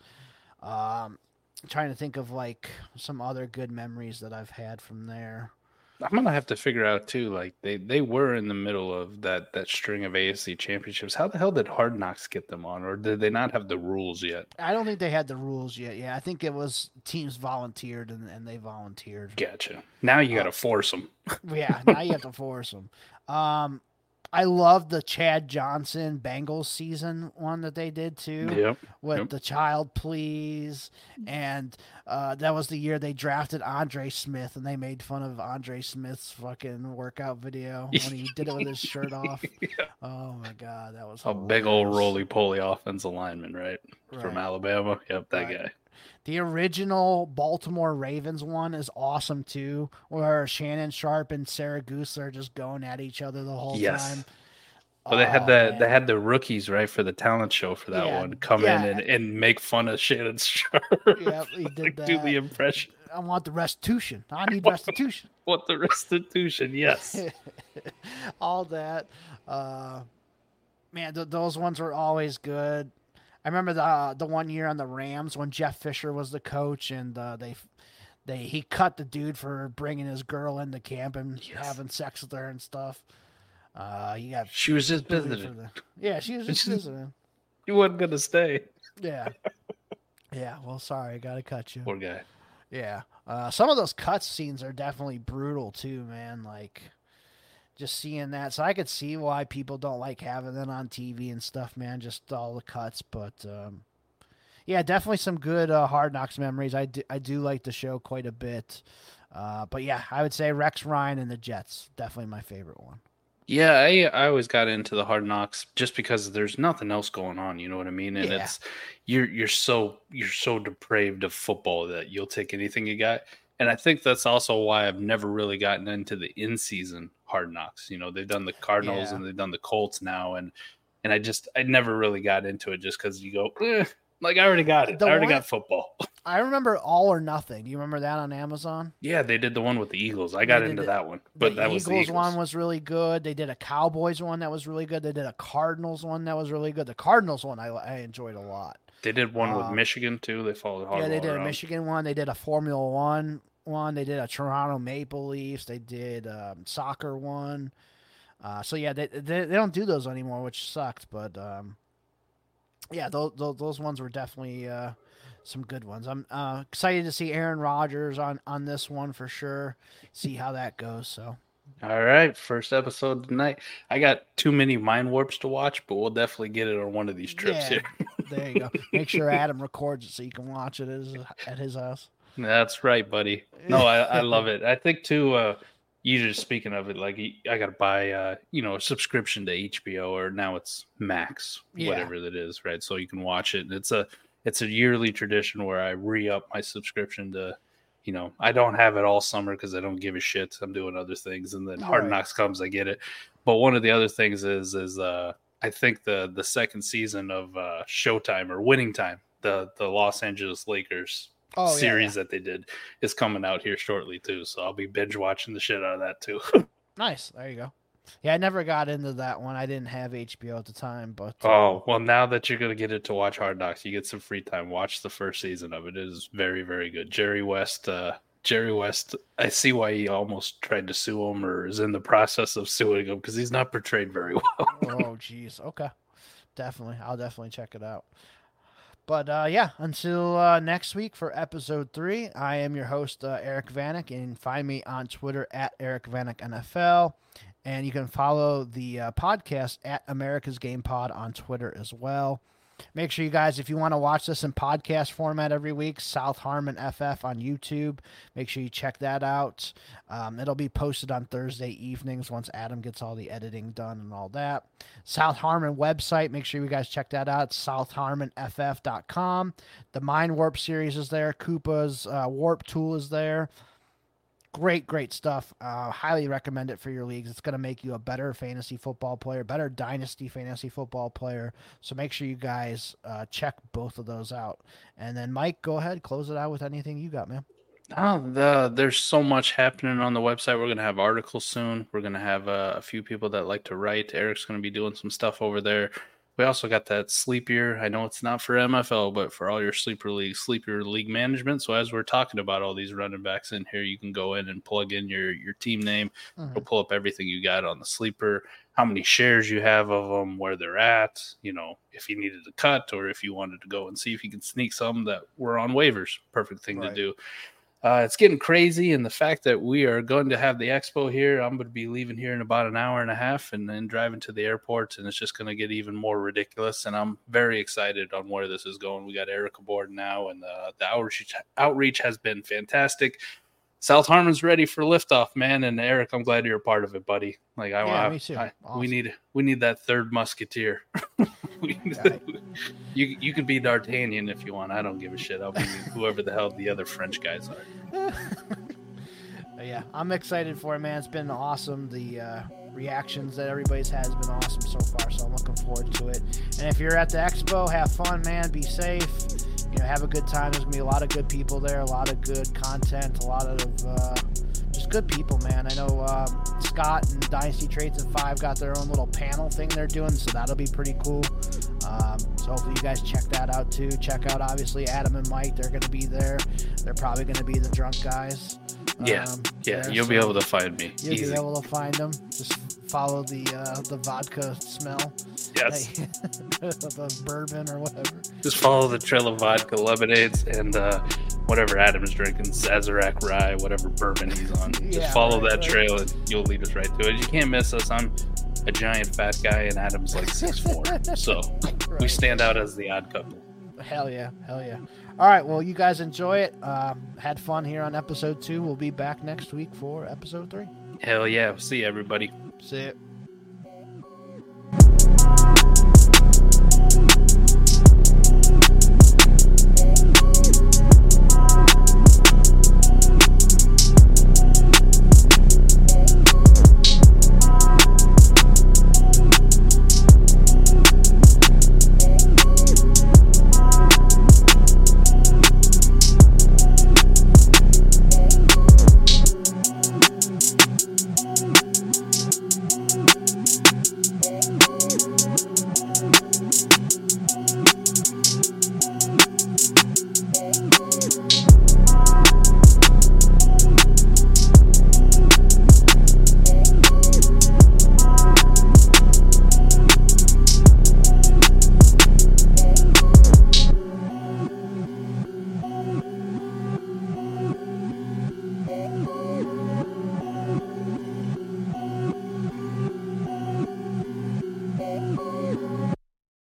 Um, trying to think of like some other good memories that I've had from there. I'm gonna have to figure out too. Like they they were in the middle of that that string of AFC championships. How the hell did Hard Knocks get them on, or did they not have the rules yet? I don't think they had the rules yet. Yeah, I think it was teams volunteered and, and they volunteered. Gotcha. Now you got to force them. Yeah, now you have to force them. Um, I love the Chad Johnson Bengals season one that they did too, Yep. with yep. the child please, and uh, that was the year they drafted Andre Smith, and they made fun of Andre Smith's fucking workout video when he did it with his shirt off. Oh my god, that was A big old roly poly offensive lineman, right? From Alabama. Yep, that Right. guy. The original Baltimore Ravens one is awesome too, where Shannon Sharpe and Siragusa are just going at each other the whole Yes. time. Well, they had Oh, the man. they had the rookies right for the talent show for that Yeah, one come yeah. in and, and make fun of Shannon Sharpe. Yeah, he did like, do the impression. I want the restitution. I need restitution. What the restitution? Yes. All that. Uh, man, th- those ones were always good. I remember the uh, the one year on the Rams when Jeff Fisher was the coach, and uh, they they he cut the dude for bringing his girl into camp and Yes. having sex with her and stuff. Uh, he got she was just visiting. the yeah, she was just visiting. He wasn't gonna stay. Yeah, yeah. Well, sorry, gotta cut you. Poor guy. Yeah. Uh, some of those cut scenes are definitely brutal too, man. Like, just seeing that. So I could see why people don't like having it on TV and stuff, man. Just all the cuts, but um, yeah, definitely some good uh, Hard Knocks memories. I do, I do like the show quite a bit. Uh, but yeah, I would say Rex Ryan and the Jets definitely my favorite one. Yeah, I I always got into the hard knocks just because there's nothing else going on. You know what I mean? And Yeah. it's you're you're so you're so depraved of football that you'll take anything you got. And I think that's also why I've never really gotten into the in season hard knocks. You know, they've done the Cardinals Yeah. and they've done the Colts now, and and I just I never really got into it just because you go eh, like I already got it. The I already one- got football. I remember All or Nothing. Do you remember that on Amazon? yeah, they did the one with the Eagles. I got into the- that one, but the that Eagles, was the Eagles one was really good. They did a Cowboys one that was really good. They did a Cardinals one that was really good. The Cardinals one I, I enjoyed a lot. They did one with Um, Michigan too. They followed hard. yeah, they did a Michigan one. They did a Formula One one. They did a Toronto Maple Leafs. They did um, soccer one. Uh, so yeah, they, they they don't do those anymore, which sucked. But um, yeah, those, those those ones were definitely uh, some good ones. I'm uh, excited to see Aaron Rodgers on on this one for sure. See how that goes. So All right, first episode tonight. I got too many mind warps to watch, but we'll definitely get it on one of these trips Yeah. here. there you go. Make sure Adam records it so you can watch it at his, at his house. That's right, buddy. No, I, I love it. I think too. Uh, you just speaking of it, like I got to buy, uh, you know, a subscription to HBO or now it's Max, Yeah. whatever that is, right? So you can watch it. And it's a it's a yearly tradition where I re up my subscription to. You know, I don't have it all summer because I don't give a shit. I'm doing other things, and then Hard Right. Knocks comes, I get it. But one of the other things is is uh, I think the the second season of uh, Showtime or Winning Time, the the Los Angeles Lakers Oh, yeah, series that they did is coming out here shortly too. So I'll be binge watching the shit out of that too. Nice. There you go. Yeah, I never got into that one. I didn't have HBO at the time, but uh, oh well, now that you're gonna get it to watch Hard Knocks, you get some free time. Watch the first season of it. It is very very good. Jerry West. Uh, Jerry West. I see why he almost tried to sue him or is in the process of suing him because he's not portrayed very well. oh jeez. Okay. Definitely. I'll definitely check it out. But uh, yeah, until uh, next week for episode three, I am your host, uh, Eric Vanek, and find me on Twitter at Eric Vanek NFL. And you can follow the uh, podcast at America's Game Pod on Twitter as well. Make sure you guys, if you want to watch this in podcast format every week, South Harmon FF on YouTube. Make sure you check that out. Um, it'll be posted on Thursday evenings once Adam gets all the editing done and all that. South Harmon website. Make sure you guys check that out. SouthHarmonFF.com. The Mind Warp series is there. Koopa's uh, WoRP Tool is there. Great, great stuff. Uh, highly recommend it for your leagues. It's going to make you a better fantasy football player, better dynasty fantasy football player. So make sure you guys uh, check both of those out. And then, Mike, go ahead, close it out with anything you got, man. Oh, the, there's so much happening on the website. We're going to have articles soon. We're going to have uh, a few people that like to write. Eric's going to be doing some stuff over there. We also got that sleepier. I know it's not for MFL, but for all your sleeper league, sleeper league management. So as we're talking about all these running backs in here, you can go in and plug in your your team name. Mhm. It'll pull up everything you got on the sleeper, how many shares you have of them, where they're at. You know, if you needed to cut or if you wanted to go and see if you can sneak some that were on waivers. Perfect thing to do. Uh, it's getting crazy, and the fact that we are going to have the expo here, I'm going to be leaving here in about an hour and a half, and then driving to the airport, and it's just going to get even more ridiculous. And I'm very excited on where this is going. We got Eric aboard now, and uh, the outreach outreach has been fantastic. South Harmon's ready for liftoff, man. And Eric, I'm glad you're a part of it, buddy. Like I, Yeah, me too. I- Awesome. we need we need that third musketeer. You you can be D'Artagnan if you want. I don't give a shit. I'll be whoever the hell the other French guys are. Yeah, I'm excited for it, man. It's been awesome. The uh, reactions that everybody's had has been awesome so far, so I'm looking forward to it. And if you're at the expo, have fun, man. Be safe. You know, have a good time. There's gonna be a lot of good people there, a lot of good content, a lot of uh, good people, man. I know um, Scott and Dynasty Trades and Five got their own little panel thing they're doing, so that'll be pretty cool. Um, so hopefully you guys check that out too. Check out obviously Adam and Mike. They're gonna be there. They're probably gonna be the drunk guys. Yeah, um, Yeah, there, you'll be able to find me. You'll Easy. be able to find them. Just follow the uh, the vodka smell, yes. the bourbon or whatever. Just follow the trail of vodka lemonades and uh whatever Adam's drinking, Sazerac rye, whatever bourbon he's on. Yeah, Just follow right, that right. trail and you'll lead us right to it. You can't miss us. I'm a giant fat guy and Adam's like six four, so we stand out as the odd couple. Hell yeah, hell yeah. All right, well, you guys enjoy it. Um, had fun here on episode two. We'll be back next week for episode three. Hell yeah! See you, everybody. See it. Bye.